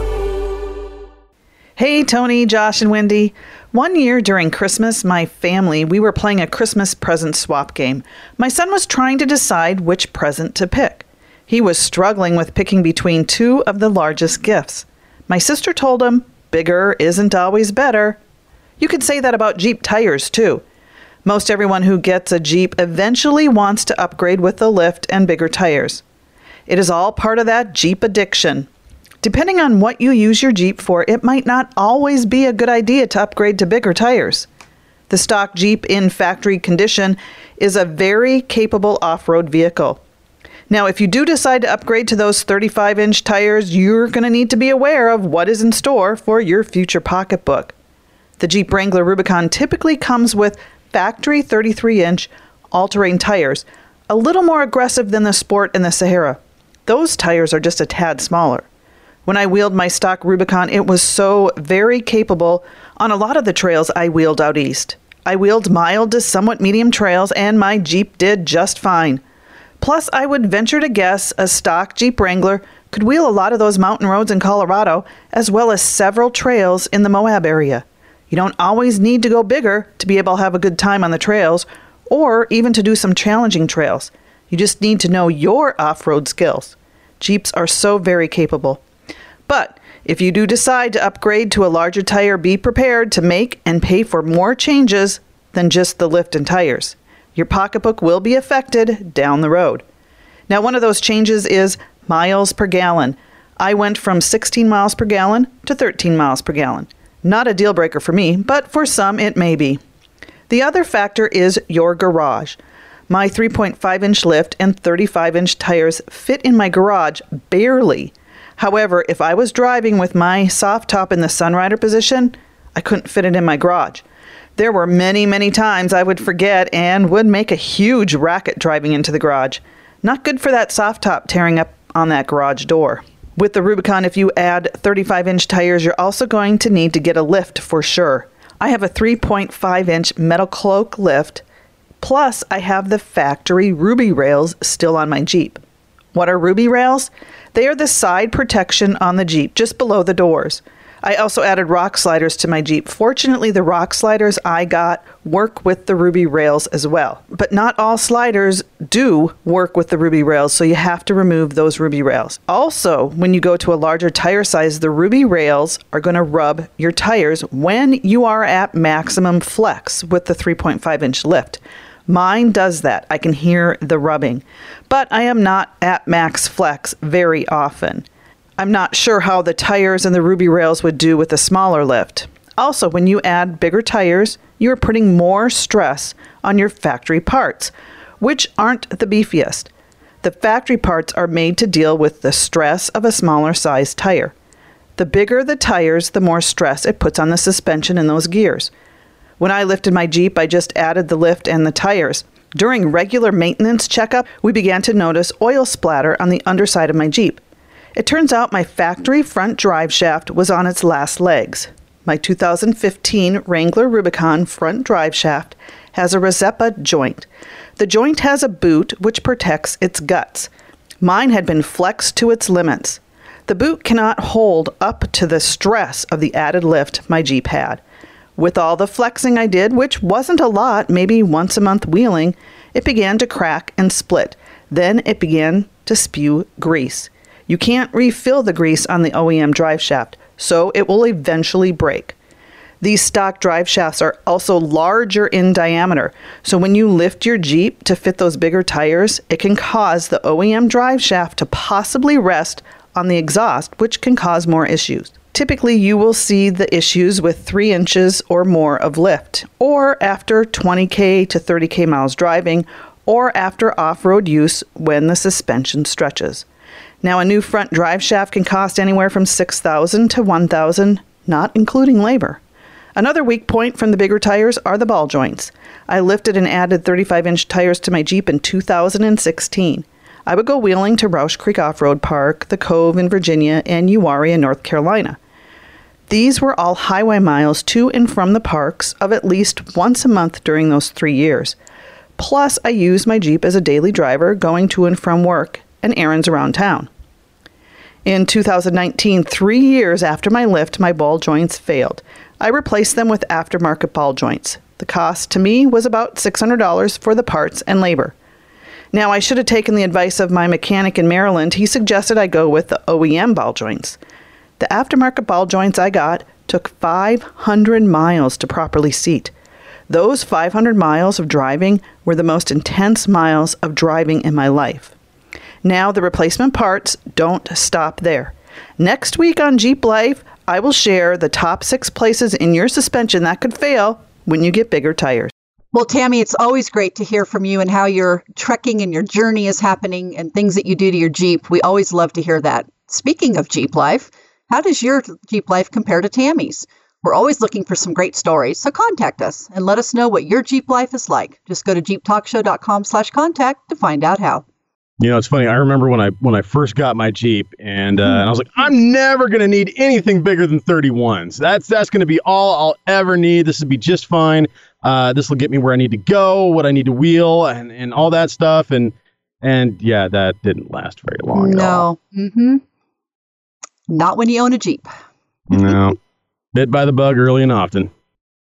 Hey, Tony, Josh, and Wendy. One year during Christmas, my family, we were playing a Christmas present swap game. My son was trying to decide which present to pick. He was struggling with picking between two of the largest gifts. My sister told him, bigger isn't always better. You could say that about Jeep tires, too. Most everyone who gets a Jeep eventually wants to upgrade with a lift and bigger tires. It is all part of that Jeep addiction. Depending on what you use your Jeep for, it might not always be a good idea to upgrade to bigger tires. The stock Jeep in factory condition is a very capable off road vehicle. Now, if you do decide to upgrade to those 35 inch tires, you're going to need to be aware of what is in store for your future pocketbook. The Jeep Wrangler Rubicon typically comes with factory 33 inch all terrain tires, a little more aggressive than the Sport and the Sahara. Those tires are just a tad smaller. When I wheeled my stock Rubicon, it was so very capable on a lot of the trails I wheeled out east. I wheeled mild to somewhat medium trails, and my Jeep did just fine. Plus, I would venture to guess a stock Jeep Wrangler could wheel a lot of those mountain roads in Colorado, as well as several trails in the Moab area. You don't always need to go bigger to be able to have a good time on the trails, or even to do some challenging trails. You just need to know your off road skills. Jeeps are so very capable. But if you do decide to upgrade to a larger tire, be prepared to make and pay for more changes than just the lift and tires. Your pocketbook will be affected down the road. Now, one of those changes is miles per gallon. I went from 16 miles per gallon to 13 miles per gallon. Not a deal breaker for me, but for some it may be. The other factor is your garage. My 3.5 inch lift and 35 inch tires fit in my garage barely. However, if I was driving with my soft top in the Sunrider position, I couldn't fit it in my garage. There were many, many times I would forget and would make a huge racket driving into the garage. Not good for that soft top tearing up on that garage door. With the Rubicon, if you add 35 inch tires, you're also going to need to get a lift for sure. I have a 3.5 inch MetalCloak lift, plus, I have the factory Ruby rails still on my Jeep. What are Ruby rails? They are the side protection on the Jeep, just below the doors. I also added rock sliders to my Jeep. Fortunately, the rock sliders I got work with the Ruby rails as well. But not all sliders do work with the Ruby rails, so you have to remove those Ruby rails. Also, when you go to a larger tire size, the Ruby rails are going to rub your tires when you are at maximum flex with the 3.5 inch lift. Mine does that. I can hear the rubbing. But I am not at max flex very often. I'm not sure how the tires and the Ruby rails would do with a smaller lift. Also, when you add bigger tires, you are putting more stress on your factory parts, which aren't the beefiest. The factory parts are made to deal with the stress of a smaller size tire. The bigger the tires, the more stress it puts on the suspension and those gears. When I lifted my Jeep, I just added the lift and the tires. During regular maintenance checkup, we began to notice oil splatter on the underside of my Jeep. It turns out my factory front drive shaft was on its last legs. My 2015 Wrangler Rubicon front drive shaft has a Rzeppa joint. The joint has a boot which protects its guts. Mine had been flexed to its limits. The boot cannot hold up to the stress of the added lift my Jeep had. With all the flexing I did, which wasn't a lot, maybe once a month wheeling, it began to crack and split. Then it began to spew grease. You can't refill the grease on the OEM drive shaft, so it will eventually break. These stock drive shafts are also larger in diameter, so when you lift your Jeep to fit those bigger tires, it can cause the OEM drive shaft to possibly rest on the exhaust, which can cause more issues. Typically, you will see the issues with 3 inches or more of lift, or after 20k to 30k miles driving, or after off road use when the suspension stretches. Now, a new front drive shaft can cost anywhere from 6000 to 1000 not including labor. Another weak point from the bigger tires are the ball joints. I lifted and added 35 inch tires to my Jeep in 2016. I would go wheeling to Rausch Creek Off Road Park, the Cove in Virginia, and Uwharrie in North Carolina. These were all highway miles to and from the parks of at least once a month during those three years. Plus, I used my Jeep as a daily driver going to and from work and errands around town. In 2019, three years after my lift, my ball joints failed. I replaced them with aftermarket ball joints. The cost to me was about $600 for the parts and labor. Now, I should have taken the advice of my mechanic in Maryland. He suggested I go with the OEM ball joints. The aftermarket ball joints I got took 500 miles to properly seat. Those 500 miles of driving were the most intense miles of driving in my life. Now, the replacement parts don't stop there. Next week on Jeep Life, I will share the top six places in your suspension that could fail when you get bigger tires. Well, Tammy, it's always great to hear from you and how your trekking and your journey is happening and things that you do to your Jeep. We always love to hear that. Speaking of Jeep Life, how does your Jeep life compare to Tammy's? We're always looking for some great stories, so contact us and let us know what your Jeep life is like. Just go to jeeptalkshow.com slash contact to find out how. You know, it's funny. I remember when I when I first got my Jeep, and, uh, and I was like, I'm never going to need anything bigger than 31s. That's that's going to be all I'll ever need. This will be just fine. Uh, this will get me where I need to go, what I need to wheel, and and all that stuff. And and yeah, that didn't last very long. No. Mm-hmm. Not when you own a Jeep. no. Bit by the bug early and often.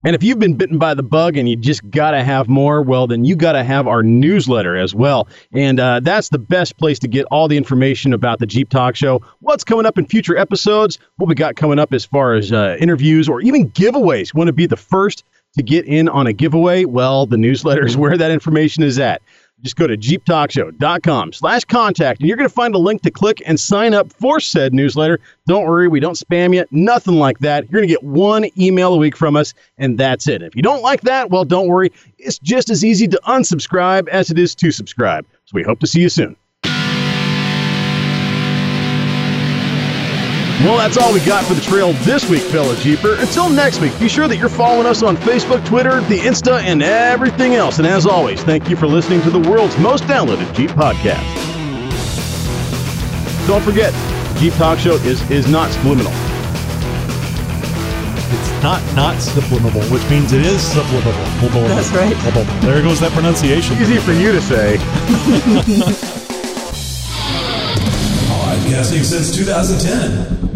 And if you've been bitten by the bug and you just got to have more, well, then you got to have our newsletter as well. And uh, that's the best place to get all the information about the Jeep Talk Show, what's coming up in future episodes, what we got coming up as far as uh, interviews or even giveaways. Want to be the first to get in on a giveaway? Well, the newsletter is where that information is at. Just go to jeeptalkshow.com slash contact and you're going to find a link to click and sign up for said newsletter. Don't worry, we don't spam you, nothing like that. You're going to get one email a week from us and that's it. If you don't like that, well, don't worry. It's just as easy to unsubscribe as it is to subscribe. So we hope to see you soon. Well, that's all we got for the trail this week, fellow Jeeper. Until next week, be sure that you're following us on Facebook, Twitter, the Insta, and everything else. And as always, thank you for listening to the world's most downloaded Jeep podcast. Don't forget, Jeep Talk Show is, is not subliminal. It's not not subliminal, which means it is subliminal. That's right. There goes that pronunciation. Easy for you to say. Podcasting since 2010.